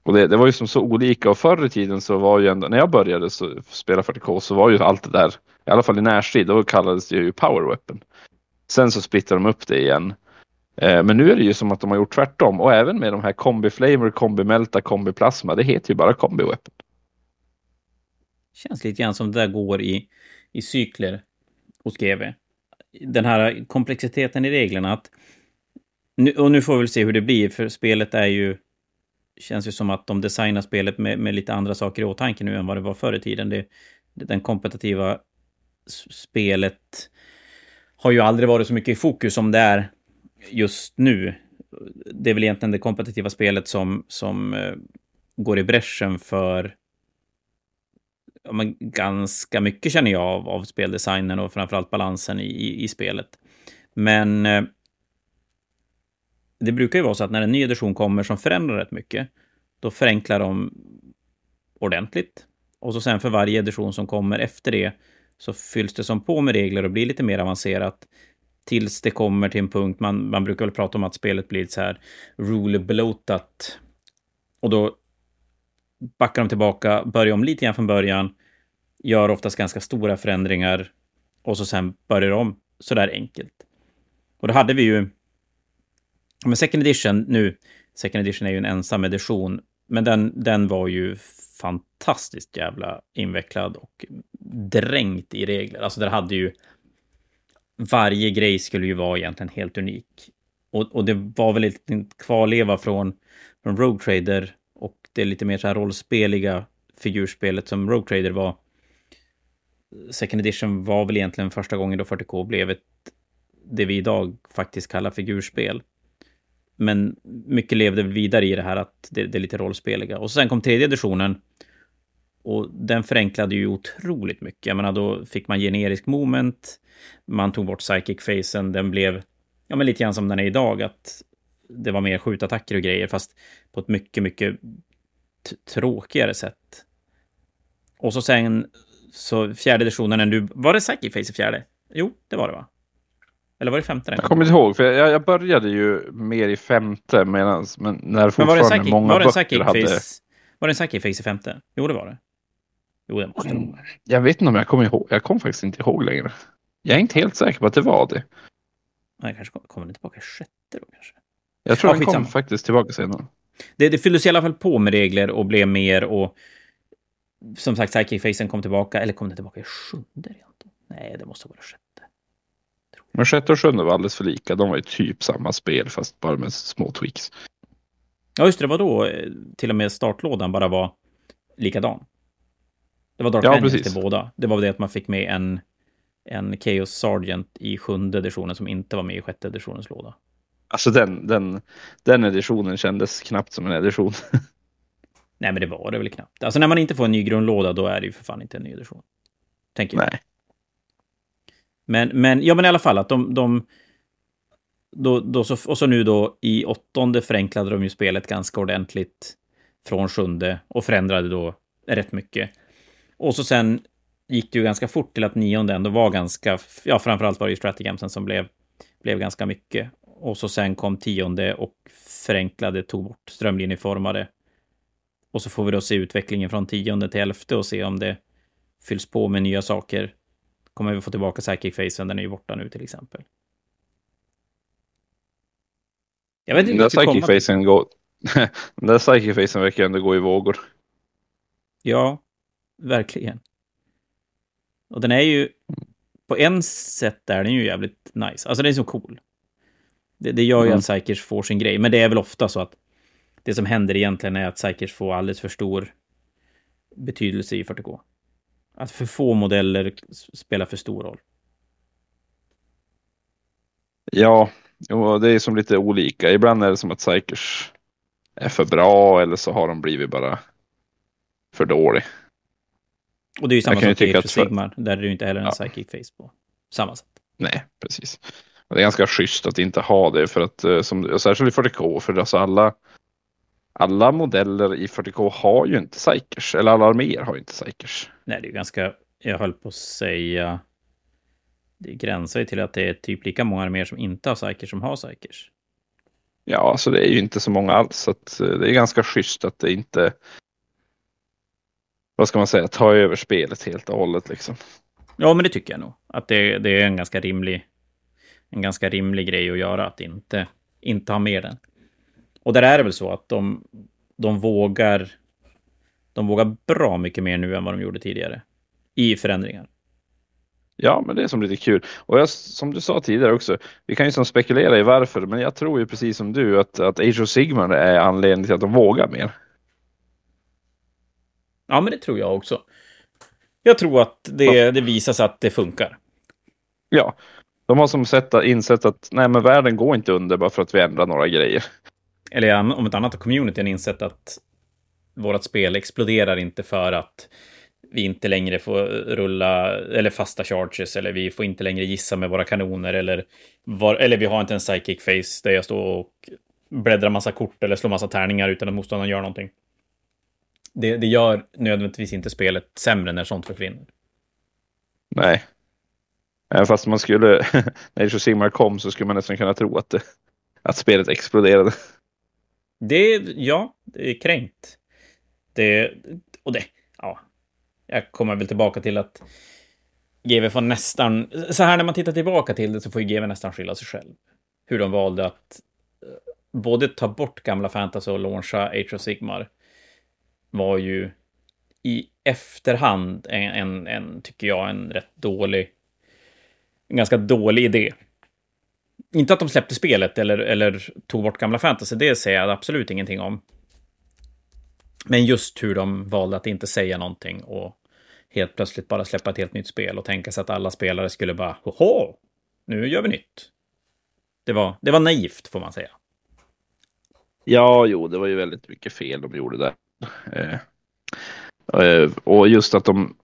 Och det, det var ju som så olika och förr i tiden så var ju ändå, när jag började så, spela 40K så var ju allt det där, i alla fall i närstrid, då kallades det ju power weapon. Sen så splittar de upp det igen. Eh, men nu är det ju som att de har gjort tvärtom och även med de här kombi flamer, kombi melta, kombi plasma, det heter ju bara kombi weapon. Känns lite grann som det där går i, i cykler hos GV. Den här komplexiteten i reglerna att... Nu, och nu får vi väl se hur det blir, för spelet är ju... Känns ju som att de designar spelet med, med lite andra saker i åtanke nu än vad det var förr i tiden. Det, det, den kompetitiva spelet har ju aldrig varit så mycket i fokus som det är just nu. Det är väl egentligen det kompetitiva spelet som, som uh, går i bräschen för ja, men ganska mycket känner jag av, av speldesignen och framförallt balansen i, i, i spelet. Men uh, det brukar ju vara så att när en ny edition kommer som förändrar rätt mycket, då förenklar de ordentligt. Och så sen för varje edition som kommer efter det så fylls det som på med regler och blir lite mer avancerat tills det kommer till en punkt, man, man brukar väl prata om att spelet blir så här rule bloatat. Och då backar de tillbaka, börjar om lite grann från början, gör oftast ganska stora förändringar och så sen börjar de sådär enkelt. Och då hade vi ju men second edition nu, second edition är ju en ensam edition, men den, den var ju fantastiskt jävla invecklad och dränkt i regler. Alltså där hade ju varje grej skulle ju vara egentligen helt unik. Och, och det var väl lite kvarleva från, från Rogue Trader och det lite mer så här rollspeliga figurspelet som Rogue Trader var. Second edition var väl egentligen första gången då 40K blev ett, det vi idag faktiskt kallar figurspel. Men mycket levde vidare i det här att det, det är lite rollspeliga. Och sen kom tredje editionen. Och den förenklade ju otroligt mycket. Jag menar, då fick man generisk moment. Man tog bort psychic-facen. Den blev ja, men lite grann som den är idag. Att det var mer skjutattacker och grejer, fast på ett mycket, mycket tråkigare sätt. Och så sen, så fjärde när du... Var det psychic face i fjärde? Jo, det var det va? Eller var det femte? Jag kommer inte ihåg, för jag, jag började ju mer i femte medans, men när fortfarande men var det många var det böcker hade... Face, var det en psychic face i femte? Jo, det var det. Jo, det måste det. Jag vet inte om jag kommer ihåg. Jag kommer faktiskt inte ihåg längre. Jag är inte helt säker på att det var det. Nej, kanske kommer den tillbaka i sjätte då kanske. Jag tror ja, den kom faktiskt tillbaka senare. Det, det fylldes i alla fall på med regler och blev mer och som sagt, psychic facen kom tillbaka, eller kom den tillbaka i sjunde? Nej, det måste vara sjätte. Men sjätte och sjunde var alldeles för lika. De var ju typ samma spel fast bara med små tweaks. Ja, just det. Det var då eh, till och med startlådan bara var likadan. Det var Dark ja, till båda. Det var det att man fick med en, en Chaos Sergeant i sjunde editionen som inte var med i sjätte editionens låda. Alltså den, den, den editionen kändes knappt som en edition. Nej, men det var det väl knappt. Alltså när man inte får en ny grundlåda, då är det ju för fan inte en ny edition. Tänker jag. Nej. Men, men, ja men i alla fall att de, de då, då så, och så nu då i åttonde förenklade de ju spelet ganska ordentligt från sjunde och förändrade då rätt mycket. Och så sen gick det ju ganska fort till att nionde ändå var ganska, ja framförallt var det ju Stratagamsen som blev, blev ganska mycket. Och så sen kom tionde och förenklade, tog bort strömlinjeformade. Och så får vi då se utvecklingen från tionde till elfte och se om det fylls på med nya saker kommer vi få tillbaka psychic facen, den är ju borta nu till exempel. Jag vet inte den psychic facen går... den där psychic facen verkar ändå gå i vågor. Ja, verkligen. Och den är ju... På en sätt är den ju jävligt nice. Alltså den är så cool. Det, det gör ju mm. att Psykers får sin grej. Men det är väl ofta så att det som händer egentligen är att Psykers får alldeles för stor betydelse i 40K. Att för få modeller spelar för stor roll. Ja, det är som lite olika. Ibland är det som att Psykers är för bra eller så har de blivit bara för dålig. Och det är ju samma sak för Sigmar, där är det ju inte heller en ja. psychic face på samma sätt. Nej, precis. Och det är ganska schysst att inte ha det för att, eh, som, särskilt i 40K, för alltså alla, alla modeller i 40K har ju inte Psykers, eller alla arméer har ju inte Psykers. Nej, det är ganska, jag höll på att säga, det gränsar ju till att det är typ lika många arméer som inte har Psykers som har Psykers. Ja, så det är ju inte så många alls, så eh, det är ganska schysst att det inte, vad ska man säga, tar över spelet helt och hållet liksom. Ja, men det tycker jag nog. Att det, det är en ganska rimlig, en ganska rimlig grej att göra, att inte, inte ha med den. Och där är det väl så att de, de vågar de vågar bra mycket mer nu än vad de gjorde tidigare i förändringar. Ja, men det är som lite kul. Och jag, som du sa tidigare också, vi kan ju som spekulera i varför, men jag tror ju precis som du att, att Age of Sigmar är anledningen till att de vågar mer. Ja, men det tror jag också. Jag tror att det, det visar sig att det funkar. Ja, de har som sett, insett att nej, men världen går inte under bara för att vi ändrar några grejer. Eller om ett annat communityn insett att vårt spel exploderar inte för att vi inte längre får rulla eller fasta charges eller vi får inte längre gissa med våra kanoner eller, var, eller vi har inte en psychic face där jag står och bläddrar massa kort eller slår massa tärningar utan att motståndaren gör någonting. Det, det gör nödvändigtvis inte spelet sämre när sånt försvinner. Nej. Även fast man skulle, när Age of Sigmar kom så skulle man nästan kunna tro att, att spelet exploderade. Det, ja, det är kränkt. Det, och det, ja. Jag kommer väl tillbaka till att GW får nästan, så här när man tittar tillbaka till det så får ju GW nästan skylla sig själv. Hur de valde att eh, både ta bort gamla fantasy och launcha Age of Sigmar var ju i efterhand en, en, en, tycker jag, en rätt dålig, en ganska dålig idé. Inte att de släppte spelet eller, eller tog bort gamla fantasy, det säger jag absolut ingenting om. Men just hur de valde att inte säga någonting och helt plötsligt bara släppa ett helt nytt spel och tänka sig att alla spelare skulle bara, hoho, nu gör vi nytt. Det var, det var naivt, får man säga. Ja, jo, det var ju väldigt mycket fel de gjorde där. Eh, eh, och just att de,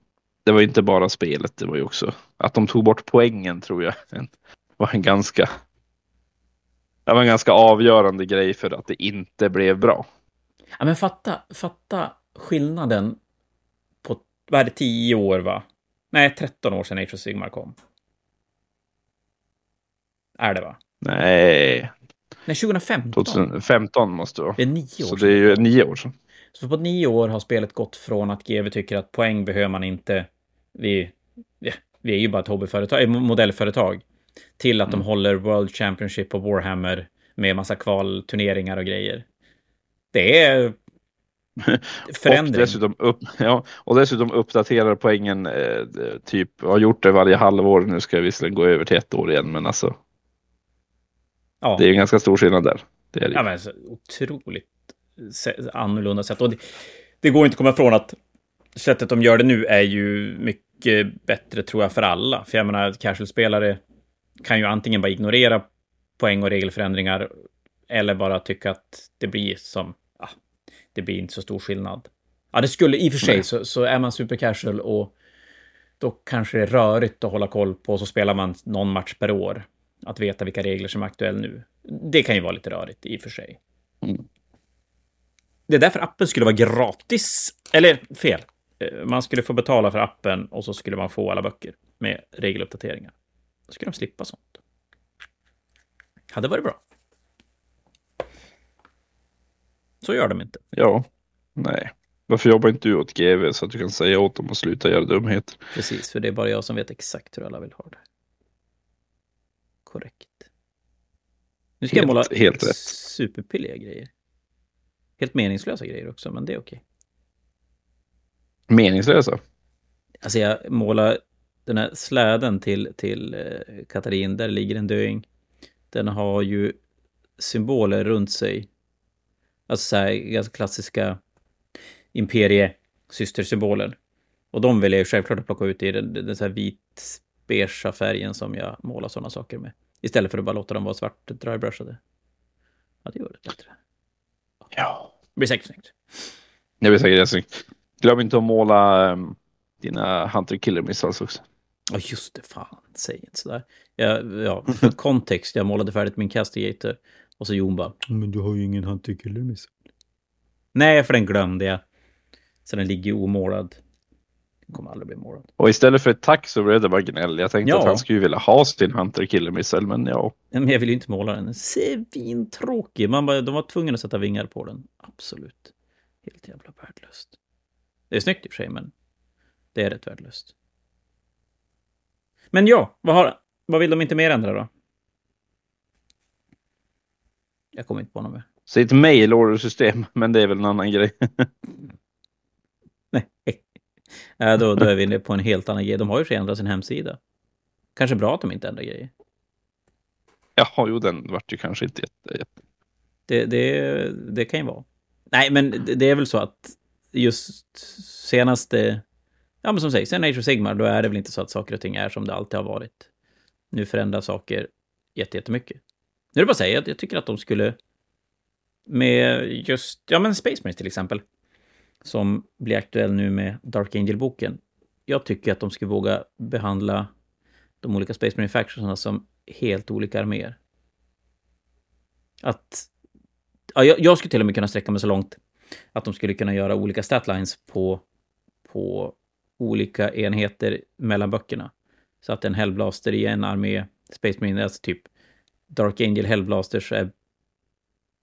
det var inte bara spelet, det var ju också att de tog bort poängen tror jag var en ganska, det var en ganska avgörande grej för att det inte blev bra. Ja, men fatta, fatta skillnaden på, vad är det, tio år va? Nej, 13 år sedan Age of Sigmar kom. Är det va? Nej. Nej, 2015. 2015 måste det vara. Det är nio år Så det är ju nio år sedan. Så på nio år har spelet gått från att GW tycker att poäng behöver man inte. Vi, ja, vi är ju bara ett hobbyföretag, modellföretag. Till att mm. de håller World Championship och Warhammer med massa kvalturneringar och grejer. Det är förändring. och, dessutom upp, ja, och dessutom uppdaterar poängen, eh, typ, har gjort det varje halvår. Nu ska jag visserligen gå över till ett år igen, men alltså. Ja. Det är en ganska stor skillnad där. Det är det. Ja, men alltså, otroligt annorlunda sätt. Och det, det går inte att komma ifrån att sättet de gör det nu är ju mycket bättre tror jag för alla. För jag menar, casual-spelare kan ju antingen bara ignorera poäng och regelförändringar eller bara tycka att det blir som, ja, det blir inte så stor skillnad. Ja, det skulle i och för sig, så, så är man super casual och då kanske det är rörigt att hålla koll på, så spelar man någon match per år. Att veta vilka regler som är aktuella nu. Det kan ju vara lite rörigt i och för sig. Det är därför appen skulle vara gratis. Eller fel. Eh, man skulle få betala för appen och så skulle man få alla böcker med regeluppdateringar. Då skulle de slippa sånt. Hade varit bra. Så gör de inte. Ja, nej. Varför jobbar inte du åt GV så att du kan säga åt dem att sluta göra dumheter? Precis, för det är bara jag som vet exakt hur alla vill ha det. Korrekt. Nu ska helt, jag måla helt superpilliga grejer. Helt meningslösa grejer också, men det är okej. Meningslösa? Alltså jag målar den här släden till, till eh, Katarin, där ligger en döing. Den har ju symboler runt sig. Alltså så här ganska klassiska imperie systersymboler. Och de vill jag ju självklart plocka ut i den, den så här vit beigea färgen som jag målar sådana saker med. Istället för att bara låta dem vara svart drybrushade. Ja, det gör det bättre. Ja. Det blir säkert snyggt. Det blir säkert snyggt. Glöm inte att måla um, dina Hunter Killer Missiles också. Ja, just det. Fan, säg inte sådär. Jag, ja, för kontext, jag målade färdigt min Castigator. Och så Jon bara, men du har ju ingen Hunter Killer Missile. Nej, för den glömde jag. Så den ligger omålad. Kommer aldrig bli målad. Och istället för ett tack så blev det bara gnäll. Jag tänkte ja. att han skulle vilja ha sin Hunter Killer Missile, men ja. Men jag vill ju inte måla den. Svintråkig. Man bara, de var tvungna att sätta vingar på den. Absolut. Helt jävla värdelöst. Det är snyggt i och för sig, men det är rätt värdelöst. Men ja, vad, har, vad vill de inte mer ändra då? Jag kommer inte på något mer. Sitt mail-order-system, men det är väl en annan grej. Nej. Äh, då, då är vi inne på en helt annan grej. De har ju ändrat sin hemsida. Kanske bra att de inte ändrar grejer. Jaha, jo, den vart ju kanske inte jätte... jätte. Det, det, det kan ju vara. Nej, men det, är väl så att just senaste ja, men som sägs, en Age of Sigmar, då är det väl inte så att saker och ting är som det alltid har varit. Nu förändras saker jättemycket. Nu är det bara att säga att jag tycker att de skulle med just, ja men Space Marines till exempel, som blir aktuell nu med Dark Angel-boken. Jag tycker att de skulle våga behandla de olika Space Marine Factionsarna som helt olika arméer. Att, ja, jag, jag skulle till och med kunna sträcka mig så långt att de skulle kunna göra olika statlines på, på olika enheter mellan böckerna. Så att en Hellblaster i en armé, Space Marine, alltså typ Dark Angel Hellblasters är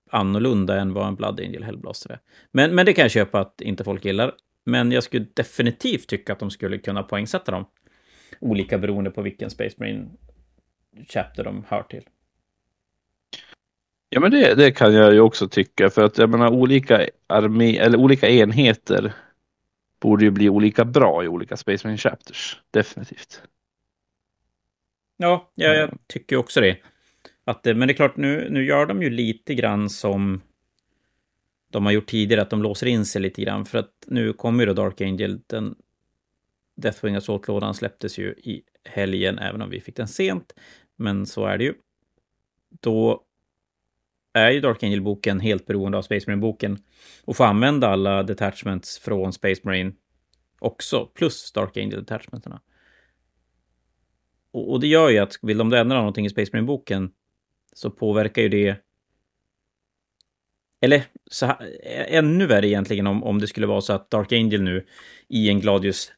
annorlunda än vad en Blood Angel Hellblaster är. Men, men det kan jag köpa att inte folk gillar. Men jag skulle definitivt tycka att de skulle kunna poängsätta dem. Olika beroende på vilken Space Marine Chapter de hör till. Ja, men det, det kan jag ju också tycka för att jag menar olika armé eller olika enheter borde ju bli olika bra i olika Space Marine Chapters. Definitivt. Ja, ja jag tycker också det. Att, eh, men det är klart, nu, nu gör de ju lite grann som de har gjort tidigare, att de låser in sig lite grann. För att nu kommer ju då Dark Angel, den Deathwing Assault-lådan släpptes ju i helgen, även om vi fick den sent. Men så är det ju. Då är ju Dark Angel-boken helt beroende av Space Marine-boken och får använda alla detachments från Space Marine också, plus Dark Angel-detachmenterna. Och, och, det gör ju att vill de ändra någonting i Space Marine-boken så påverkar ju det eller så här, ännu värre egentligen om, om det skulle vara så att Dark Angel nu i en Gladius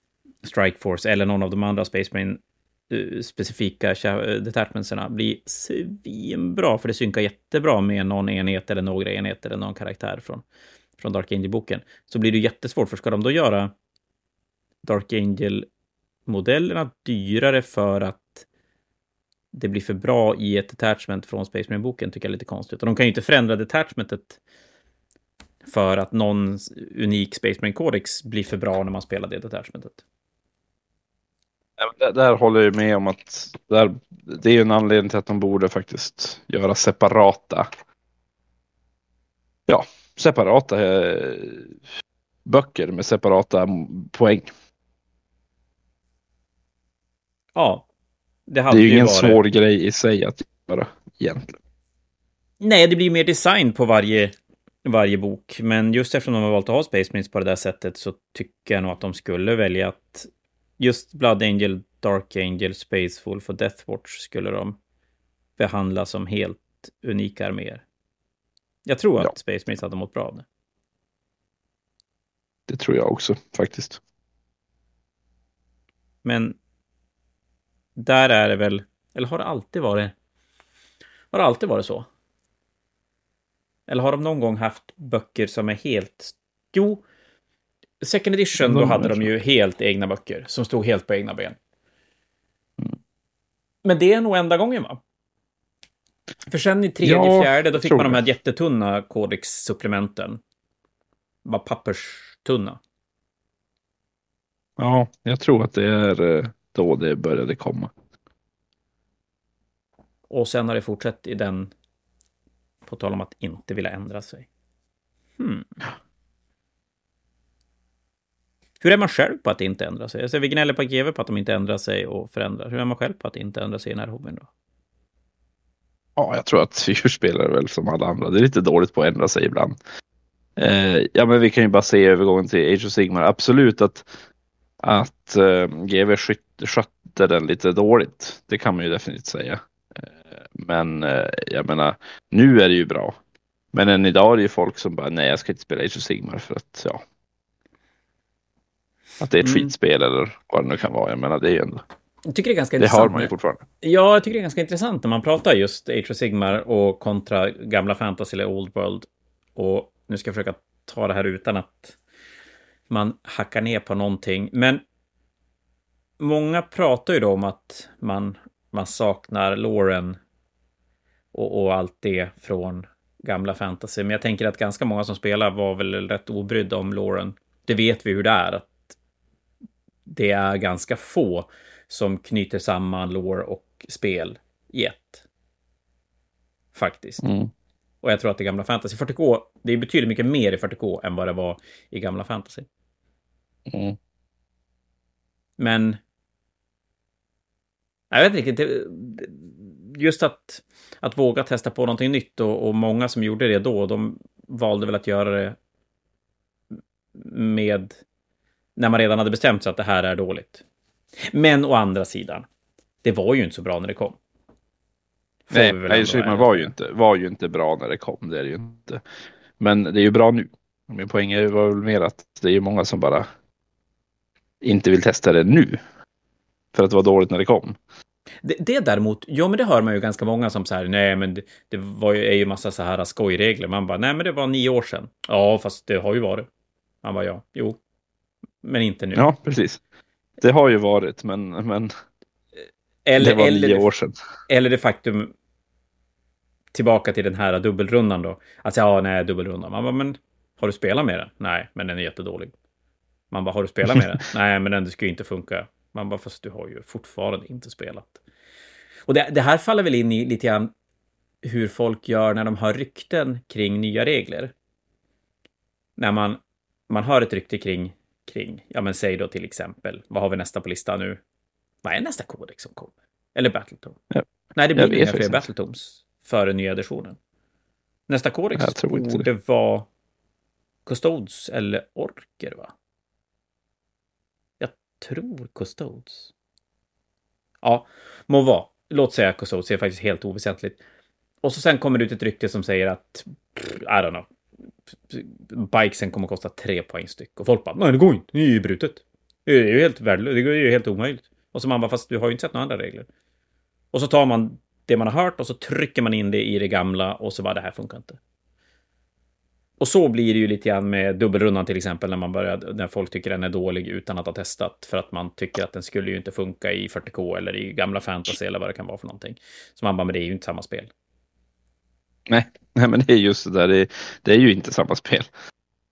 Strike Force eller någon av de andra Space Marine eh, specifika eh, detachmentserna blir svinbra, för det synkar jättebra med någon enhet eller några enheter eller någon karaktär från, från Dark Angel-boken. Så blir det jättesvårt, för ska de då göra Dark Angel-modellerna dyrare för att det blir för bra i ett detachment från Space Marine-boken tycker jag är lite konstigt. Och de kan ju inte förändra detachmentet för att någon unik Space Marine Codex blir för bra när man spelar det detachmentet. Där, där håller jag med om att där, det är en anledning till att de borde faktiskt göra separata ja, separata eh, böcker med separata poäng. Ja, det, det är ju ingen varit... svår grej i sig att göra egentligen. Nej, det blir mer design på varje, varje bok. Men just eftersom de har valt att ha Space Marines på det där sättet så tycker jag nog att de skulle välja att just Blood Angel, Dark Angel, Space Wolf och Deathwatch skulle de behandla som helt unika arméer. Jag tror att ja. Space Marines hade mått bra av det. Det tror jag också faktiskt. Men där är det väl, eller har det alltid varit, har det alltid varit så? Eller har de någon gång haft böcker som är helt, jo, second edition, då hade de ju helt egna böcker som stod helt på egna ben. Mm. Men det är nog enda gången, va? För sen i tredje, ja, fjärde, då fick man de här jättetunna Codex-supplementen. Bara papperstunna. Ja, jag tror att det är eh, då det började komma. Och sen har det fortsatt i den, på tal om att inte vilja ändra sig. Hmm. Hur är man själv på att inte ändra sig? Alltså, vi gnäller på GV på att de inte ändrar sig och förändrar. Hur är man själv på att inte ändra sig i den här hobbyn då? Ja, jag tror att vi spelar väl som alla andra. Det är lite dåligt på att ändra sig ibland. Eh, ja, men vi kan ju bara se övergången till Age of Sigmar. Absolut att att eh, GV skötte den lite dåligt. Det kan man ju definitivt säga. Eh, men eh, jag menar, nu är det ju bra. Men än idag är det ju folk som bara, nej jag ska inte spela Age of Sigmar för att ja. Att det är ett mm. skitspel eller vad det nu kan vara. Jag menar det är ju ändå. Jag tycker det är ganska det intressant. Har man ju fortfarande. Ja, jag tycker det är ganska intressant när man pratar just Age of Sigmar och kontra gamla fantasy eller Old World. Och nu ska jag försöka ta det här utan att man hackar ner på någonting. Men många pratar ju då om att man, man saknar Lauren och, och allt det från gamla fantasy. Men jag tänker att ganska många som spelar var väl rätt obrydda om Lauren. Det vet vi hur det är. Att det är ganska få som knyter samman lore och spel i ett. Faktiskt. Mm. Och jag tror att det gamla fantasy 40K, det är betydligt mycket mer i 40K än vad det var i gamla fantasy. Mm. Men... Jag vet inte riktigt. Just att, att våga testa på någonting nytt och, och många som gjorde det då, de valde väl att göra det med... När man redan hade bestämt sig att det här är dåligt. Men å andra sidan, det var ju inte så bra när det kom. Nej, nej Superman var ju, inte, var ju inte bra när det kom. Det är det ju inte. Men det är ju bra nu. Min poäng var väl mer att det är många som bara inte vill testa det nu. För att det var dåligt när det kom. Det, det däremot, ja men det hör man ju ganska många som säger nej men det, det var ju, är ju massa så här skojregler. Man bara, nej men det var nio år sedan. Ja, fast det har ju varit. Man bara, ja, jo. Men inte nu. Ja, precis. Det har ju varit, men, men eller, det var eller, nio år sedan. Eller det faktum, tillbaka till den här dubbelrundan då. Alltså, ja, nej, dubbelrundan. Man bara, men har du spelat med den? Nej, men den är jättedålig. Man bara, har du spelat med den? nej, men den skulle inte funka. Man bara, fast du har ju fortfarande inte spelat. Och det, det här faller väl in i lite grann hur folk gör när de har rykten kring nya regler. När man, man hör ett rykte kring, kring, ja men säg då till exempel, vad har vi nästa på listan nu? Vad är nästa kodex som kommer? Eller Battletome? Ja. Nej, det blir inga fler Battletomes före nya editionen. Nästa kodex borde vara Custodes eller Orker, va? Tror Custodes. Ja, må vara. Låt säga Custodes, det är faktiskt helt oväsentligt. Och så sen kommer det ut ett rykte som säger att, I don't know, bikesen kommer att kosta tre poäng styck. Och folk bara, nej det går inte, det är ju brutet. Det är ju helt värdelöst, det är ju helt omöjligt. Och så man bara, fast du har ju inte sett några andra regler. Och så tar man det man har hört och så trycker man in det i det gamla och så bara, det här funkar inte. Och så blir det ju lite grann med dubbelrundan till exempel, när man börjar, när folk tycker den är dålig utan att ha testat, för att man tycker att den skulle ju inte funka i 40K eller i gamla fantasy eller vad det kan vara för någonting. Så man bara, men det är ju inte samma spel. Nej, nej men det är just det där, det, det är ju inte samma spel.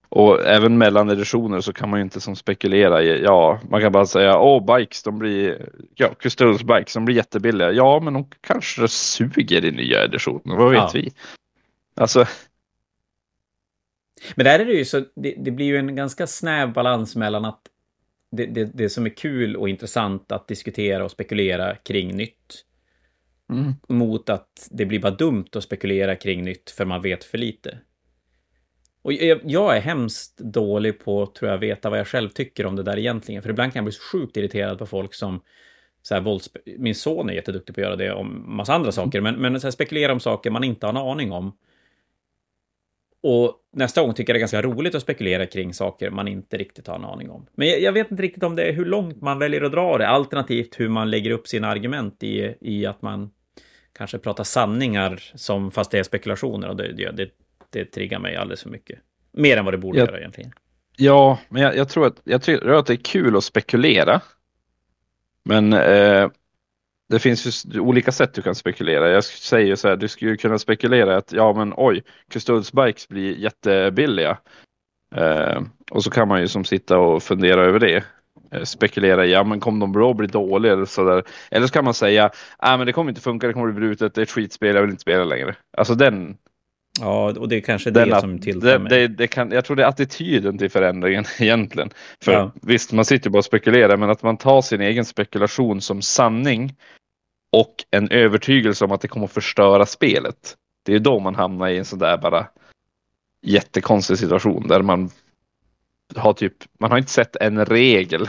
Och även mellan editioner så kan man ju inte som spekulera i, ja, man kan bara säga, åh, bikes, de blir, ja, Custodes bikes, de blir jättebilliga. Ja, men de kanske suger i nya editioner, vad vet ja. vi? Alltså. Men där är det ju så, det, det blir ju en ganska snäv balans mellan att det, det, det som är kul och intressant att diskutera och spekulera kring nytt. Mm. Mot att det blir bara dumt att spekulera kring nytt för man vet för lite. Och jag är hemskt dålig på, tror jag, veta vad jag själv tycker om det där egentligen. För ibland kan jag bli så sjukt irriterad på folk som så här, vålds... Min son är jätteduktig på att göra det om massa andra saker, men, men så här, spekulera om saker man inte har en aning om. Och nästa gång tycker jag det är ganska roligt att spekulera kring saker man inte riktigt har en aning om. Men jag, jag, vet inte riktigt om det är hur långt man väljer att dra det, alternativt hur man lägger upp sina argument i, i att man kanske pratar sanningar som fast det är spekulationer och det, det, det triggar mig alldeles för mycket. Mer än vad det borde jag, göra egentligen. Ja, men jag, jag, tror att, jag tror att det är kul att spekulera. Men eh, det finns ju olika sätt du kan spekulera. Jag säger så här, du skulle kunna spekulera att ja men oj, Custodes bikes blir jättebilliga. Eh, och så kan man ju som sitta och fundera över det. Eh, spekulera i, ja men kommer de bra bli dåliga eller sådär. Eller så kan man säga, ja men det kommer inte funka, det kommer bli brutet, det är ett skitspel, jag vill inte spela längre. Alltså den, Ja, och det är kanske det Den, som tiltar mig. Det, det kan, jag tror det är attityden till förändringen egentligen. För ja. visst, man sitter bara och spekulerar, men att man tar sin egen spekulation som sanning och en övertygelse om att det kommer att förstöra spelet. Det är då man hamnar i en sån där bara jättekonstig situation där man har typ, man har inte sett en regel.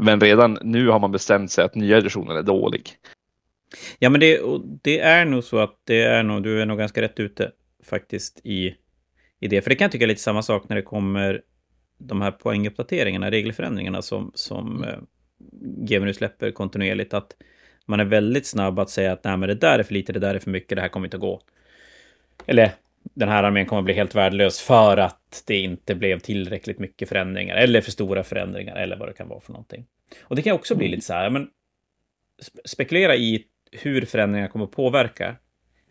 Men redan nu har man bestämt sig att nya editionen är dålig. Ja, men det, det, är nog så att det är nog, du är nog ganska rätt ute faktiskt i, i det. För det kan jag tycka är lite samma sak när det kommer de här poänguppdateringarna, regelförändringarna som, som mm. eh, GMU släpper kontinuerligt. Att man är väldigt snabb att säga att nej, men det där är för lite, det där är för mycket, det här kommer inte att gå. Eller den här armén kommer att bli helt värdelös för att det inte blev tillräckligt mycket förändringar eller för stora förändringar eller vad det kan vara för någonting. Och det kan också bli mm. lite så här, men spekulera i hur förändringar kommer att påverka.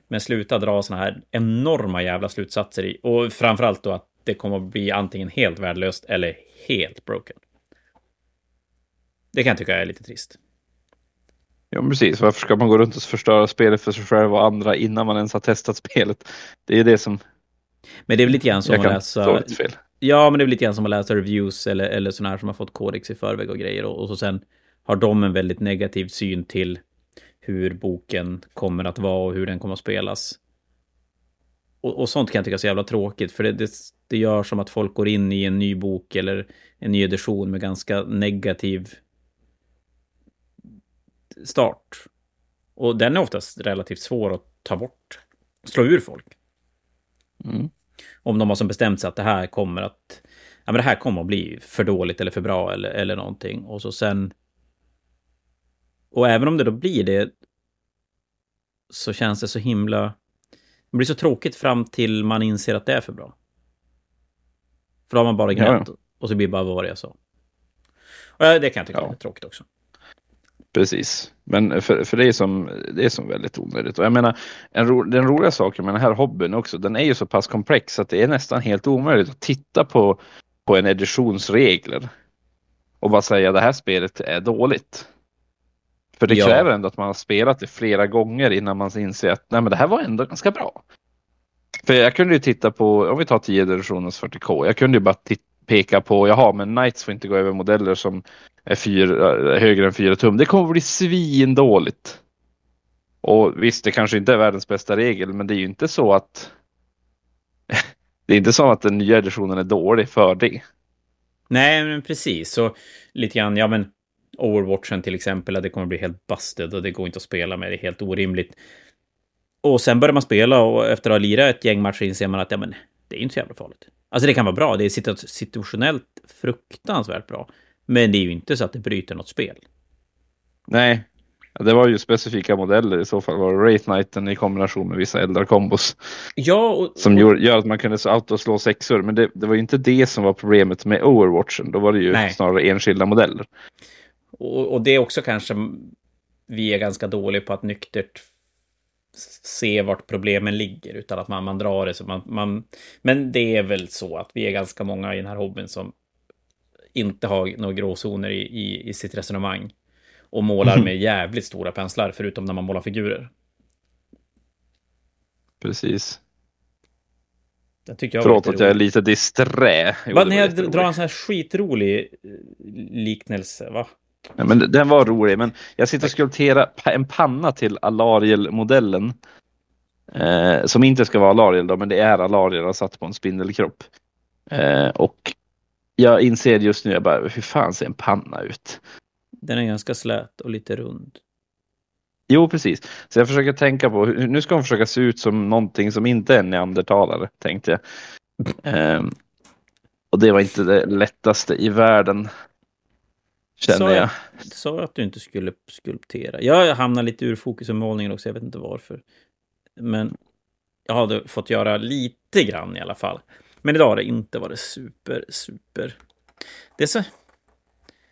Men sluta dra såna här enorma jävla slutsatser i. Och framförallt då att det kommer att bli antingen helt värdelöst eller helt broken. Det kan jag tycka är lite trist. Ja, precis. Varför ska man gå runt och förstöra spelet för sig själv och andra innan man ens har testat spelet? Det är det som... Men det är väl lite grann som att läsa... Fel. Ja, men det är lite grann som att läsa reviews eller, eller sådana här som har fått kodex i förväg och grejer. Och, och så sen har de en väldigt negativ syn till hur boken kommer att vara och hur den kommer att spelas. Och, och sånt kan jag tycka är så jävla tråkigt, för det, det, det gör som att folk går in i en ny bok eller en ny edition med ganska negativ start. Och den är oftast relativt svår att ta bort, slå ur folk. Mm. Om de har som bestämt sig att det här kommer att, ja men det här kommer att bli för dåligt eller för bra eller, eller någonting. Och så sen, och även om det då blir det, så känns det så himla, det blir så tråkigt fram till man inser att det är för bra. För då har man bara gnällt Ja. och så blir det bara vad det jag sa. Och ja, det kan jag tycka Ja. är tråkigt också. Precis, men för, för det, är som, det är som väldigt onödigt. Och jag menar, en ro, den roliga saken med den här hobbyn också, den är ju så pass komplex att det är nästan helt omöjligt att titta på, på en editions regler och bara säga det här spelet är dåligt. För det Ja. kräver ändå att man har spelat det flera gånger innan man inser att nej, men det här var ändå ganska bra. För jag kunde ju titta på, om vi tar 10 editionens 40K, jag kunde ju bara peka på, jaha, men Knights får inte gå över modeller som är fyra, högre än 4 tum. Det kommer att bli svindåligt. Och visst, det kanske inte är världens bästa regel, men det är ju inte så att det är inte så att den nya editionen är dålig för det. Nej, men precis. Så lite grann, ja men Overwatchen till exempel, att det kommer bli helt busted och det går inte att spela med, det är helt orimligt. Och sen börjar man spela och efter att ha lirat ett gäng matcher inser man att ja, men det är inte så jävla farligt. Alltså det kan vara bra, det är situ- situationellt fruktansvärt bra. Men det är ju inte så att det bryter något spel. Nej, det var ju specifika modeller i så fall. Var det Wraith Knighten i kombination med vissa eldar-kombos Ja, och, som och, gör, gör att man kunde autoslå sexor. Men det, det var ju inte det som var problemet med Overwatchen. Då var det ju Nej. snarare enskilda modeller. Och, och det är också kanske vi är ganska dåliga på att nyktert se vart problemen ligger, utan att man, man drar det så man, man... Men det är väl så att vi är ganska många i den här hobbyn som inte har några gråzoner i, i, i sitt resonemang. Och målar med jävligt stora penslar, förutom när man målar figurer. Precis. Tycker jag var Förlåt att jag är lite disträ. Jo, när jag drar en sån här skitrolig eh, liknelse, va? Ja, men den var rolig, men jag sitter och skulpterar en panna till Alariel-modellen. Eh, som inte ska vara Alariel då, men det är Alariel satt på en spindelkropp. Eh, och jag inser just nu, jag bara, hur fan ser en panna ut? Den är ganska slät och lite rund. Jo, precis. Så jag försöker tänka på, nu ska hon försöka se ut som någonting som inte är en neandertalare, tänkte jag. Ehm, och det var inte det lättaste i världen. Känner Så- jag. Sa att du inte skulle skulptera. Jag hamnar lite ur fokus i målningen också, jag vet inte varför. Men jag hade fått göra lite grann i alla fall. Men idag har det inte varit super, super. Det är så...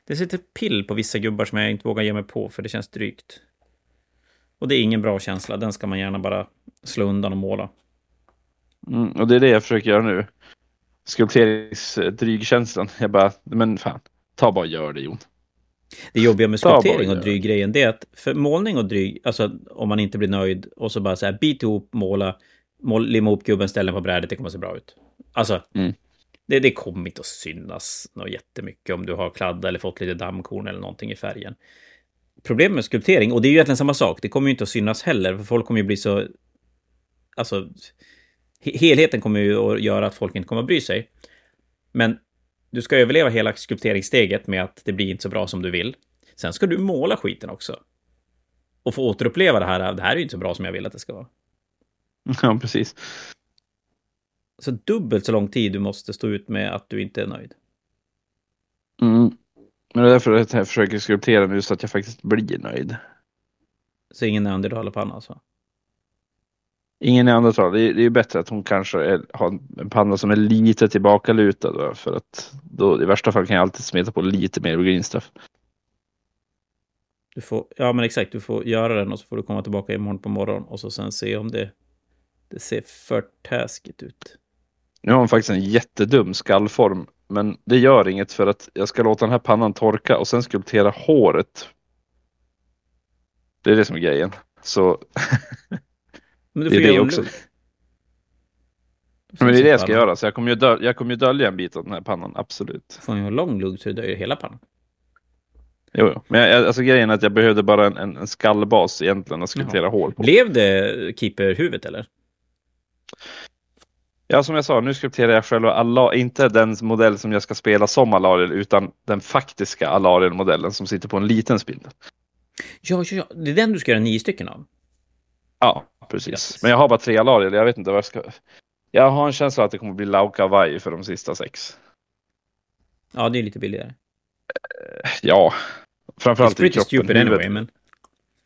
Det sitter pill på vissa gubbar som jag inte vågar ge mig på, för det känns drygt. Och det är ingen bra känsla, den ska man gärna bara slå undan och måla. Mm, och det är det jag försöker göra nu. Skulpteringsdrygkänslan. Jag bara, men fan, ta bara och gör det Jon. Det jobbiga med skulptering och dryggrejen, det är att för målning och dryg, alltså om man inte blir nöjd och så bara så här bit ihop, måla, mål, limma ihop gubben, ställa den på brädet, det kommer se bra ut. Alltså, Mm. det, det kommer inte att synas något jättemycket om du har kladda eller fått lite dammkorn eller någonting i färgen. Problemet med skulptering, och det är ju egentligen samma sak, det kommer ju inte att synas heller, för folk kommer ju bli så... Alltså, he- helheten kommer ju att göra att folk inte kommer att bry sig. Men du ska överleva hela skulpteringssteget med att det blir inte så bra som du vill. Sen ska du måla skiten också. Och få återuppleva det här. Det här är ju inte så bra som jag vill att det ska vara. Ja, precis. Så dubbelt så lång tid du måste stå ut med att du inte är nöjd. Mm. Men det är därför att jag försöker skulptera nu så att jag faktiskt blir nöjd. Så ingen neandertalarpanna alltså. Ingen neandertal. Det är, det är ju bättre att hon kanske är, har en panna som är lite tillbakalutad. För att då, i värsta fall kan jag alltid smeta på lite mer green stuff. Du får, ja men exakt, du får göra den och så får du komma tillbaka imorgon på morgonen och så sen se om det, det ser för taskigt ut. Nu har hon faktiskt en jättedum skallform. Men det gör inget för att jag ska låta den här pannan torka och sen skulptera håret. Det är det som är grejen. Så Men du Det får är det också. Men det är det jag ska göra, så jag kommer ju, döl jag kommer ju dölja en bit av den här pannan, absolut. Får ju en lång lugg så du döljer hela pannan. Jo, jo. men jag, alltså grejen är att jag behövde bara en, en, en skallbas egentligen att skulptera hål på. Blev det keeperhuvudet eller? Ja, som jag sa, nu skulpterar jag själva alla, inte den modell som jag ska spela som Alariel, utan den faktiska Alariel-modellen som sitter på en liten spindel. Ja, ja, ja, det är den du ska göra nio stycken av. Ja, precis. Yes. Men jag har bara tre Alariel, jag vet inte vad jag ska... Jag har en känsla att det kommer bli Lauka Vai för de sista sex. Ja, det är lite billigare. Ja, framförallt i kroppen. stupid anyway, men...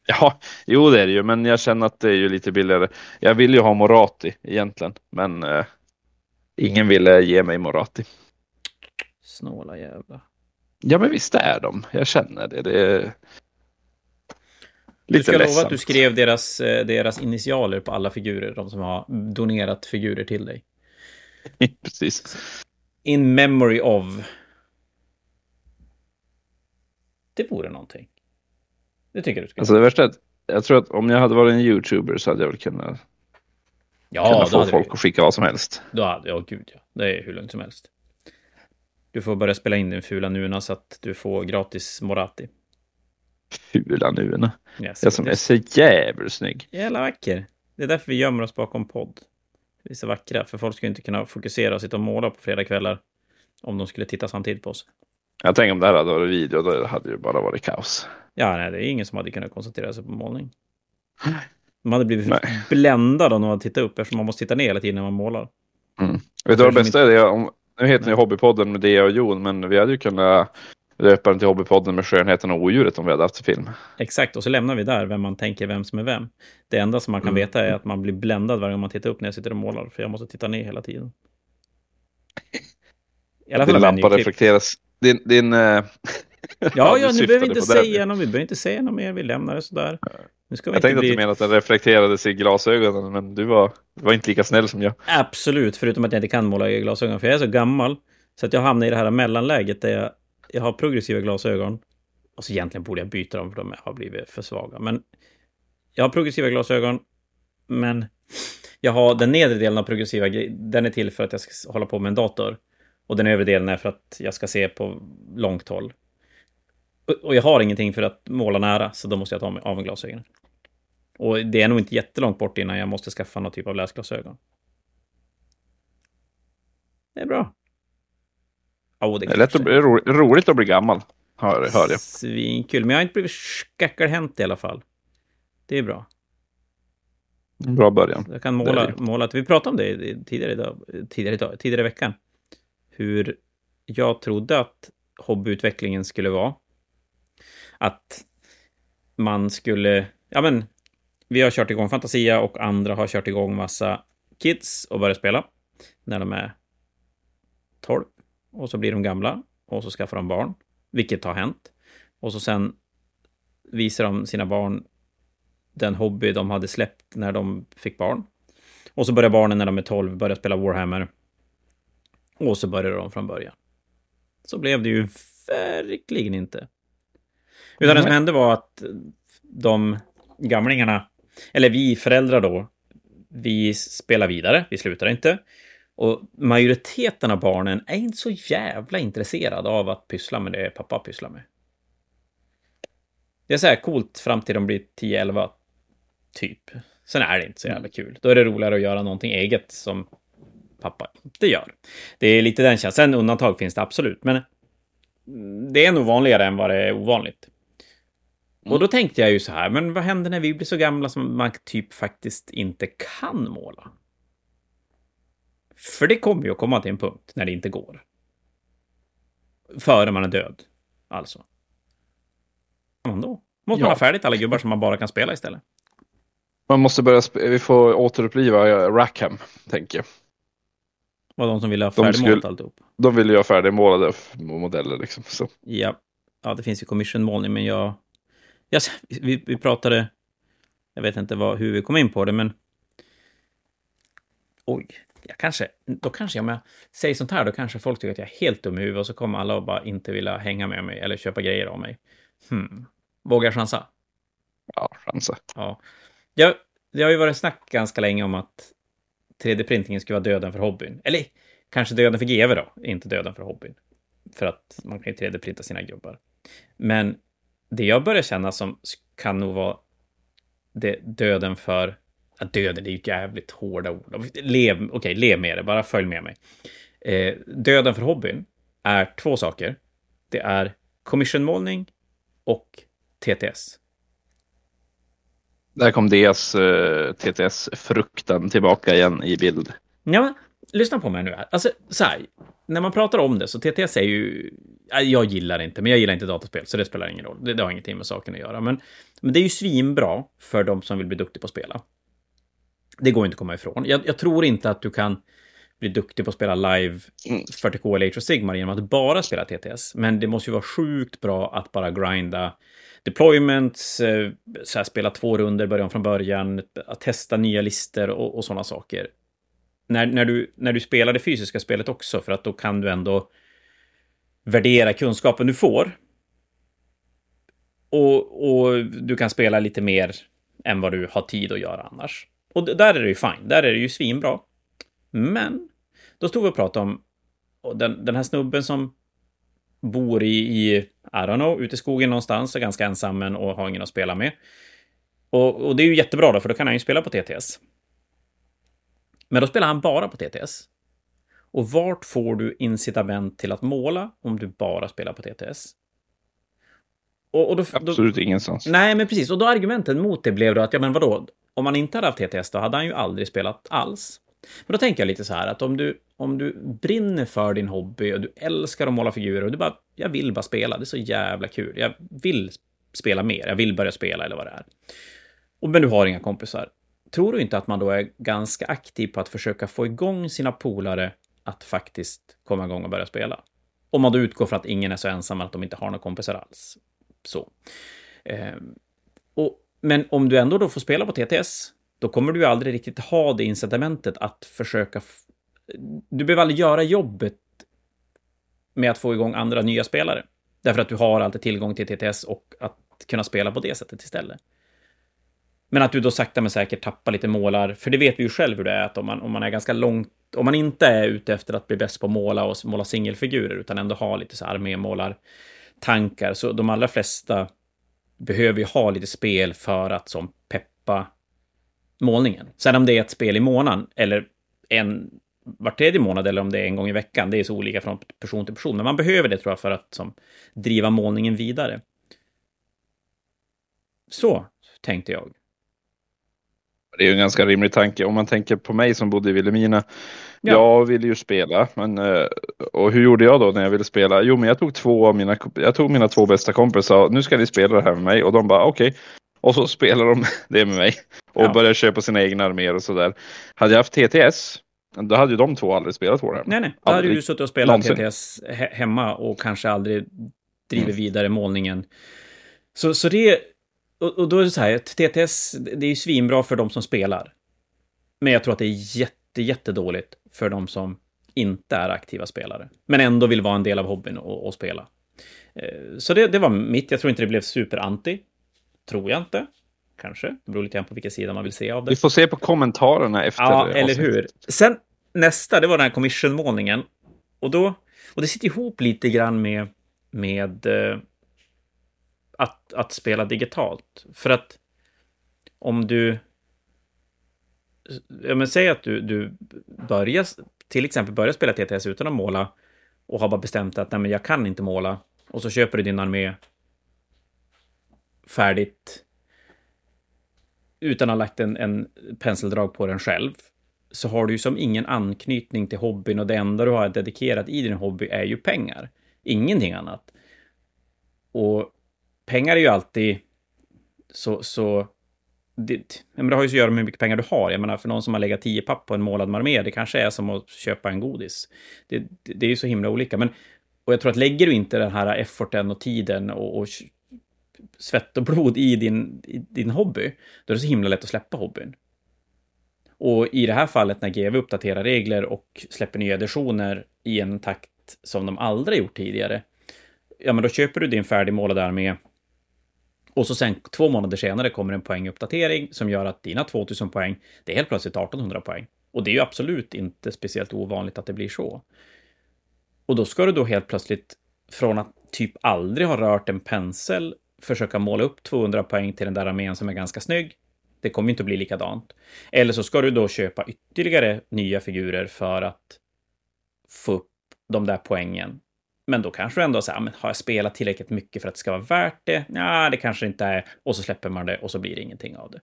Ja, jo det är det ju, men jag känner att det är ju lite billigare. Jag vill ju ha Morati egentligen, men eh, ingen ville ge mig Morati. Snåla jävla. Ja, men visst är de. Jag känner det. det är... Lite du ska ledsamt. lova att du skrev deras, eh, deras initialer på alla figurer, de som har donerat figurer till dig. Precis. In memory of. Det vore någonting. Det tycker du ska Alltså det värsta är att jag tror att om jag hade varit en YouTuber så hade jag väl kunnat, ja, kunnat få folk vi... att skicka vad som helst. Då hade, ja gud ja. Det är hur lugnt som helst. Du får börja spela in din fula Nuna så att du får gratis Morati. Fula Nuna? Yes, jag som är så jävligt snygg. Jävla vacker. Det är därför vi gömmer oss bakom podd. Vi är så vackra, för folk ska inte kunna fokusera och sitta och måla på fredagkvällar om de skulle titta samtidigt på oss. Jag tänker om det här hade varit video, då hade det bara varit kaos. Ja, nej, det är ingen som hade kunnat koncentrera sig på målning. De hade blivit nej. bländade om de hade tittat upp eftersom man måste titta ner hela tiden när man målar. Mm. Vet du vad det bästa är? Det, om, nu heter ni Hobbypodden med Dea och Jon, men vi hade ju kunnat döpa den till Hobbypodden med Skönheten och Odjuret om vi hade haft film. Exakt, och så lämnar vi där vem man tänker vem som är vem. Det enda som man kan mm. veta är att man blir bländad varje gång man tittar upp när jag sitter och målar, för jag måste titta ner hela tiden. I alla fall Din lampa reflekteras. Din, din, uh... Ja, ja, nu behöver vi inte säga något, vi behöver inte säga något mer, vi lämnar det sådär. Nu ska vi jag tänkte bli... att du menade att den reflekterades i glasögonen, men du var, du var inte lika snäll som jag. Absolut, förutom att jag inte kan måla i glasögon, för jag är så gammal. Så att jag hamnar i det här mellanläget där jag, jag har progressiva glasögon. Och så egentligen borde jag byta dem, för de har blivit för svaga. Men jag har progressiva glasögon, men jag har den nedre delen av progressiva, den är till för att jag ska hålla på med en dator. Och den övre delen är för att jag ska se på långt håll. Och jag har ingenting för att måla nära, så då måste jag ta av mig glasögonen. Och det är nog inte jättelångt bort innan jag måste skaffa någon typ av läsglasögon. Det är bra. Oh, det, det är lätt att ro, roligt att bli gammal, hör, hör jag. Svinkul, men jag har inte blivit skackarhänt i alla fall. Det är bra. Bra början. Jag kan måla, måla. Vi pratade om det tidigare idag, tidigare idag, tidigare i veckan. Hur jag trodde att hobbyutvecklingen skulle vara att man skulle, ja men, vi har kört igång Fantasia och andra har kört igång massa kids och börjat spela när de är 12. Och så blir de gamla och så skaffar de barn, vilket har hänt. Och så sen visar de sina barn den hobby de hade släppt när de fick barn. Och så börjar barnen när de är 12 börja spela Warhammer. Och så börjar de från början. Så blev det ju verkligen inte. Utan det som hände var att de gamlingarna, eller vi föräldrar då, vi spelar vidare, vi slutar inte. Och majoriteten av barnen är inte så jävla intresserade av att pyssla med det pappa pysslar med. Det är så här coolt fram till de blir 10-11, typ. Sen är det inte så jävla kul. Då är det roligare att göra någonting eget som pappa inte gör. Det är lite den känslan. Sen undantag finns det absolut, men det är nog vanligare än vad det är ovanligt. Mm. Och då tänkte jag ju så här, men vad händer när vi blir så gamla som man typ faktiskt inte kan måla? För det kommer ju att komma till en punkt när det inte går. Före man är död, alltså. Man då? Måste ja. man ha färdigt alla gubbar som man bara kan spela istället? Man måste börja, vi får återuppliva Rackham, tänker jag. Var de som ville ha färdigmålat alltihop? De ville ju ha färdigmålade modeller liksom. Så. Ja. ja, det finns ju commission-målning, men jag Ja, vi, vi pratade, jag vet inte vad, hur vi kom in på det, men... Oj, jag kanske, då kanske, om jag säger sånt här, då kanske folk tycker att jag är helt dum i huvudet och så kommer alla att bara inte vilja hänga med mig eller köpa grejer av mig. Hmm. Vågar chansa? Ja, chansa. Ja. Jag, det har ju varit snack ganska länge om att 3D-printingen skulle vara döden för hobbyn. Eller kanske döden för GV då, inte döden för hobbyn. För att man kan ju 3D-printa sina gubbar. Men det jag börjar känna som kan nog vara det, döden för... Ja, döden, det är ju jävligt hårda ord. Lev, okej, okay, lev med det, bara följ med mig. Eh, döden för hobbyn är två saker. Det är commissionmålning och TTS. Där kom uh, eh, TTS-frukten tillbaka igen i bild. Ja, men lyssna på mig nu här. Alltså, så här, när man pratar om det så TTS är ju... Jag gillar inte, men jag gillar inte dataspel, så det spelar ingen roll. Det, det har ingenting med saken att göra. Men, men det är ju svinbra för de som vill bli duktiga på att spela. Det går inte att komma ifrån. Jag, jag tror inte att du kan bli duktig på att spela live 40K eller Age of Sigmar genom att bara spela TTS. Men det måste ju vara sjukt bra att bara grinda deployments, eh, så här, spela två runder, börja om från början, att testa nya listor och, och sådana saker. När, när, du, när du spelar det fysiska spelet också, för att då kan du ändå värdera kunskapen du får. Och, och du kan spela lite mer än vad du har tid att göra annars. Och där är det ju fine, där är det ju svinbra. Men då stod vi och pratade om den, den här snubben som bor i, i, I don't know, ute i skogen någonstans, är ganska ensam och har ingen att spela med. Och, och, det är ju jättebra då, för då kan han ju spela på TTS. Men då spelar han bara på TTS. Och vart får du incitament till att måla om du bara spelar på TTS? Och, och då, Absolut då, ingenstans. Nej, men precis. Och då argumenten mot det blev då att, ja men vadå, om man inte hade haft TTS då hade han ju aldrig spelat alls. Men då tänker jag lite så här att om du, om du brinner för din hobby och du älskar att måla figurer och du bara, jag vill bara spela, det är så jävla kul. Jag vill spela mer, jag vill börja spela eller vad det är. Och, men du har inga kompisar. Tror du inte att man då är ganska aktiv på att försöka få igång sina polare att faktiskt komma igång och börja spela? Om man då utgår från att ingen är så ensam att de inte har några kompisar alls. Så. Eh, och, men om du ändå då får spela på TTS då kommer du ju aldrig riktigt ha det incitamentet att försöka... Du behöver aldrig göra jobbet med att få igång andra nya spelare. Därför att du har alltid tillgång till TTS och att kunna spela på det sättet istället. Men att du då sakta men säkert tappar lite målar, för det vet vi ju själv hur det är, att om man, om man är ganska långt, om man inte är ute efter att bli bäst på att måla och måla singelfigurer, utan ändå har lite så armémålar tankar, så de allra flesta behöver ju ha lite spel för att som peppa målningen. Sen om det är ett spel i månaden eller en var tredje månad eller om det är en gång i veckan, det är så olika från person till person. Men man behöver det tror jag för att som, driva målningen vidare. Så tänkte jag. Det är ju en ganska rimlig tanke. Om man tänker på mig som bodde i Vilhelmina. Ja. Jag ville ju spela, men eh, och hur gjorde jag då när jag ville spela? Jo, men jag tog två av mina, jag tog mina två bästa kompisar. Nu ska ni spela det här med mig och de bara okej. Okay. Och så spelar de det med mig och ja. börjar köpa sina egna arméer och sådär. Hade jag haft TTS, då hade ju de två aldrig spelat Warhammer. Nej, nej. Då hade du suttit och spelat någonsin. TTS he hemma och kanske aldrig driver mm. vidare målningen. Så, så det... Och, och, då är det så här, TTS, det är ju svinbra för de som spelar. Men jag tror att det är jätte, jättedåligt för de som inte är aktiva spelare. Men ändå vill vara en del av hobbyn och, och spela. Eh, så det, det var mitt. Jag tror inte det blev super-anti. Tror jag inte. Kanske. Det beror lite grann på vilka sidor man vill se av det. Vi får se på kommentarerna efter. Ja, eller hur. Sen nästa, det var den här commission-målningen. Och då, och det sitter ihop lite grann med, med eh, att, att spela digitalt. För att om du... Ja, men säg att du, du börjar, till exempel börjar spela TTS utan att måla och har bara bestämt att nej, men jag kan inte måla. Och så köper du din armé färdigt utan att ha lagt en, en penseldrag på den själv så har du ju som ingen anknytning till hobbyn och det enda du har dedikerat i din hobby är ju pengar. Ingenting annat. Och pengar är ju alltid så, så det, men det har ju att göra med hur mycket pengar du har. Jag menar, för någon som har legat 10 papp på en målad marmé, det kanske är som att köpa en godis. Det, det, det är ju så himla olika. Men, och jag tror att lägger du inte den här efforten och tiden och, och svett och blod i din, i din hobby, då är det så himla lätt att släppa hobbyn. Och i det här fallet när GW uppdaterar regler och släpper nya editioner i en takt som de aldrig gjort tidigare, ja men då köper du din färdigmålade armé och så sen två månader senare kommer en poänguppdatering som gör att dina 2000 poäng, det är helt plötsligt 1800 poäng. Och det är ju absolut inte speciellt ovanligt att det blir så. Och då ska du då helt plötsligt, från att typ aldrig ha rört en pensel, försöka måla upp 200 poäng till den där armén som är ganska snygg. Det kommer inte att bli likadant. Eller så ska du då köpa ytterligare nya figurer för att få upp de där poängen. Men då kanske du ändå säger, men har jag spelat tillräckligt mycket för att det ska vara värt det? Ja, det kanske inte är. Och så släpper man det och så blir det ingenting av det.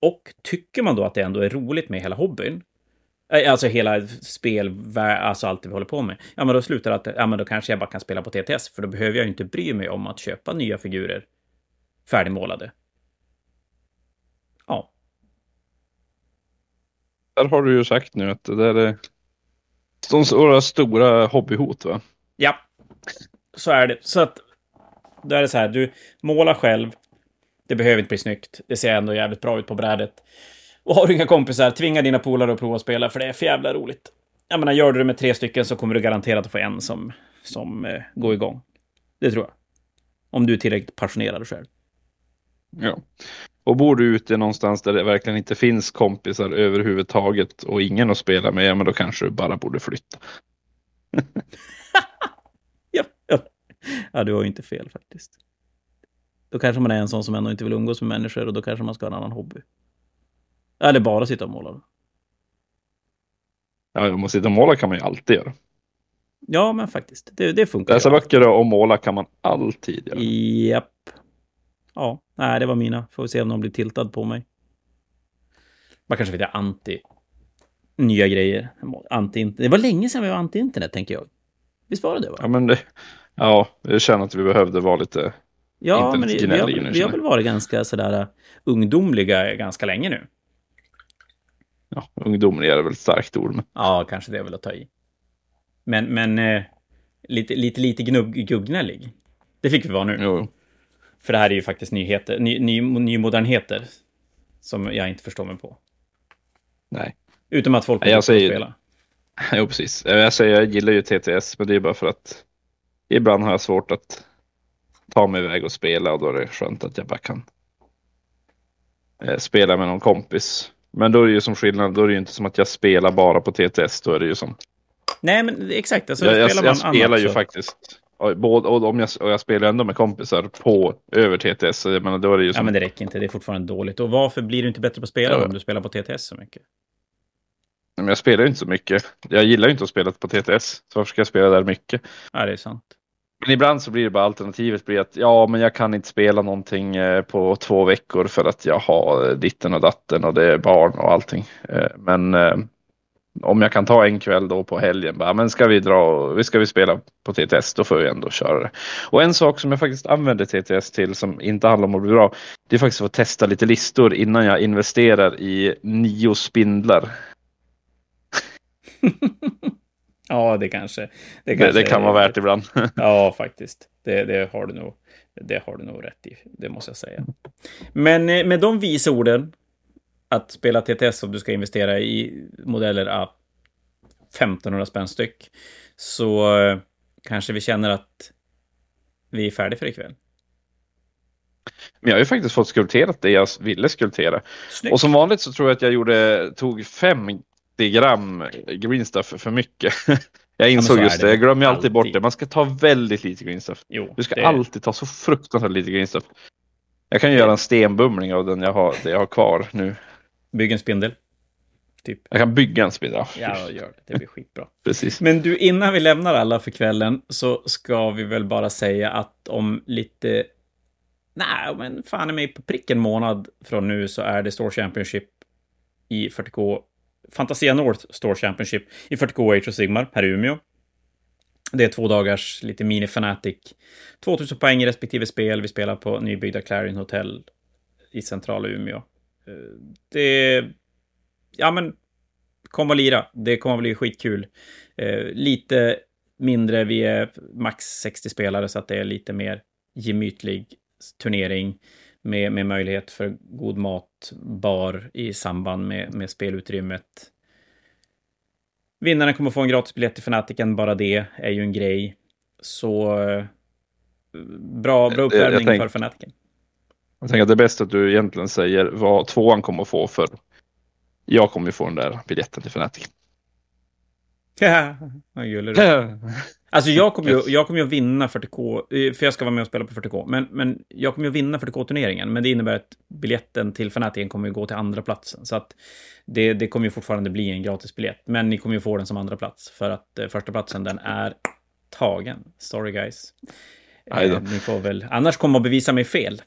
Och tycker man då att det ändå är roligt med hela hobbyn, eh, alltså hela spel, alltså allt det vi håller på med, ja men då slutar det att, ja men då kanske jag bara kan spela på TTS, för då behöver jag ju inte bry mig om att köpa nya figurer färdigmålade. Ja. Där har du ju sagt nu att det där är de stora, stora hobbyhot va? Ja, så är det. Så att då är det så här, du målar själv, det behöver inte bli snyggt. Det ser ändå jävligt bra ut på brädet. Och har du inga kompisar, tvinga dina polare att prova att spela, för det är för jävla roligt. Jag menar, gör du det med tre stycken så kommer du garanterat att få en som, som eh, går igång. Det tror jag. Om du är tillräckligt passionerad själv. Ja. Och bor du ute någonstans där det verkligen inte finns kompisar överhuvudtaget och ingen att spela med, ja, men då kanske du bara borde flytta. ja, ja. ja, du har ju inte fel faktiskt. Då kanske man är en sån som ändå inte vill umgås med människor och då kanske man ska ha en annan hobby. Eller bara sitta och måla. Ja, om man sitter och måla kan man ju alltid göra. Ja, men faktiskt. Det, det funkar. Läsa böcker och måla kan man alltid göra. Japp. Ja, nej, det var mina. Får vi se om någon blir tiltad på mig. Man kanske vet jag anti nya grejer. Anti det var länge sedan vi var anti-internet, tänker jag. Visst var det det? Va? Ja, men det, ja, jag känner att vi behövde vara lite Ja, men vi, har, vi har väl varit ganska sådär uh, ungdomliga ganska länge nu. Ja, ungdomlig är väl ett starkt ord. Men... Ja, kanske det är väl att ta i. Men, men eh, lite, lite, lite gubbgnällig. Det fick vi vara nu. Jo. För det här är ju faktiskt nyheter, ny, ny, nymodernheter. Som jag inte förstår mig på. Nej. Utom att folk vill säger... spela. Jo, precis. Jag säger, jag gillar ju TTS, men det är bara för att ibland har jag svårt att ta mig iväg och spela och då är det skönt att jag bara kan eh, spela med någon kompis. Men då är det ju som skillnad, då är det ju inte som att jag spelar bara på TTS, då är det ju som... Nej, men exakt. Alltså, jag, spelar jag, jag spelar ju så. faktiskt Både, och, om jag, och jag spelar ändå med kompisar på över TTS. Så jag menar, då är det ju som... Ja, men det räcker inte. Det är fortfarande dåligt. Och varför blir du inte bättre på att spela ja. om du spelar på TTS så mycket? Men jag spelar ju inte så mycket. Jag gillar ju inte att spela på TTS. Så varför ska jag spela där mycket? Ja, det är sant. Men ibland så blir det bara alternativet blir att ja, men jag kan inte spela någonting eh, på två veckor för att jag har ditten och datten och det är barn och allting. Eh, men eh, om jag kan ta en kväll då på helgen, bara, men ska vi dra, ska vi spela på TTS, då får vi ändå köra det. Och en sak som jag faktiskt använder TTS till som inte handlar om att bli bra, det är faktiskt att testa lite listor innan jag investerar i nio spindlar. ja, det kanske. Det, kanske, det, det kan vara värt ibland. ja, faktiskt. Det, det, har du nog, det har du nog rätt i, det måste jag säga. Men eh, med de visa orden att spela TTS om du ska investera i modeller av 1500 spänn styck. Så eh, kanske vi känner att vi är färdiga för ikväll. Men jag har ju faktiskt fått skulpterat det jag ville skulptera. Snyggt. Och som vanligt så tror jag att jag gjorde, tog 50 gram green stuff för mycket. jag insåg ja, just det, jag glömmer alltid. alltid bort det. Man ska ta väldigt lite green stuff. Jo, du ska det... alltid ta så fruktansvärt lite green stuff. Jag kan ju göra en stenbumling av den jag har, jag har kvar nu. Bygg en spindel. Typ. Jag kan bygga en spindel. Ja, gör det. Det blir skitbra. Precis. Men du, innan vi lämnar alla för kvällen så ska vi väl bara säga att om lite... Nej, men fan är mig på pricken månad från nu så är det Store Championship i 40K. Fantasia North Store Championship i 40K Age of Sigmar här i Umeå. Det är två dagars lite mini Fanatic. 2000 poäng i respektive spel. Vi spelar på nybyggda Clarion Hotel i centrala Umeå. Det... Ja, men... Kom och lira. Det kommer att bli skitkul. Eh, lite mindre, vi är max 60 spelare så att det är lite mer gemytlig turnering med, med möjlighet för god mat, bar i samband med, med spelutrymmet. Vinnaren kommer få en gratis biljett till Fanatiken, bara det är ju en grej. Så eh, bra, bra uppvärmning för Fanatiken. Jag tänker att det är bäst att du egentligen säger vad tvåan kommer att få för jag kommer ju få den där biljetten till Fnatic. Vad gullig du Alltså jag kommer ju, jag kommer ju att vinna 40K, eh, för jag ska vara med och spela på 40K. Men, men jag kommer ju att vinna 40K-turneringen, men det innebär att biljetten till Fnatic kommer ju gå till andra platsen. Så att det, det kommer ju fortfarande bli en gratis biljett, men ni kommer ju få den som andra plats för att eh, första platsen den är tagen. Sorry guys. Eh, ni får väl, annars kommer att bevisa mig fel,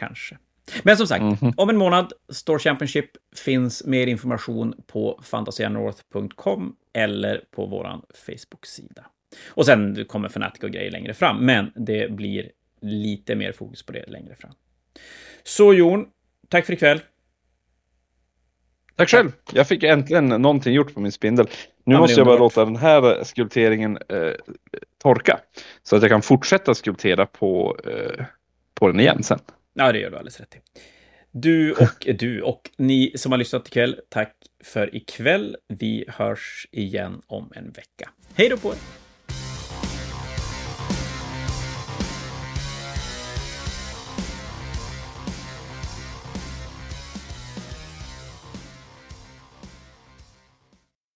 kanske. Men som sagt, mm -hmm. om en månad, Store Championship, finns mer information på fantasianorth.com eller på vår Facebook-sida. Och sen kommer Fnatic och grejer längre fram, men det blir lite mer fokus på det längre fram. Så Jon, tack för ikväll. Tack själv. Jag fick äntligen någonting gjort på min spindel. Nu ja, måste jag bara låta den här skulpteringen eh, torka. Så att jag kan fortsätta skulptera på, eh, på den igen sen. Ja, det gör du alldeles rätt i. Du och du och ni som har lyssnat ikväll, tack för ikväll. Vi hörs igen om en vecka. Hej då på er!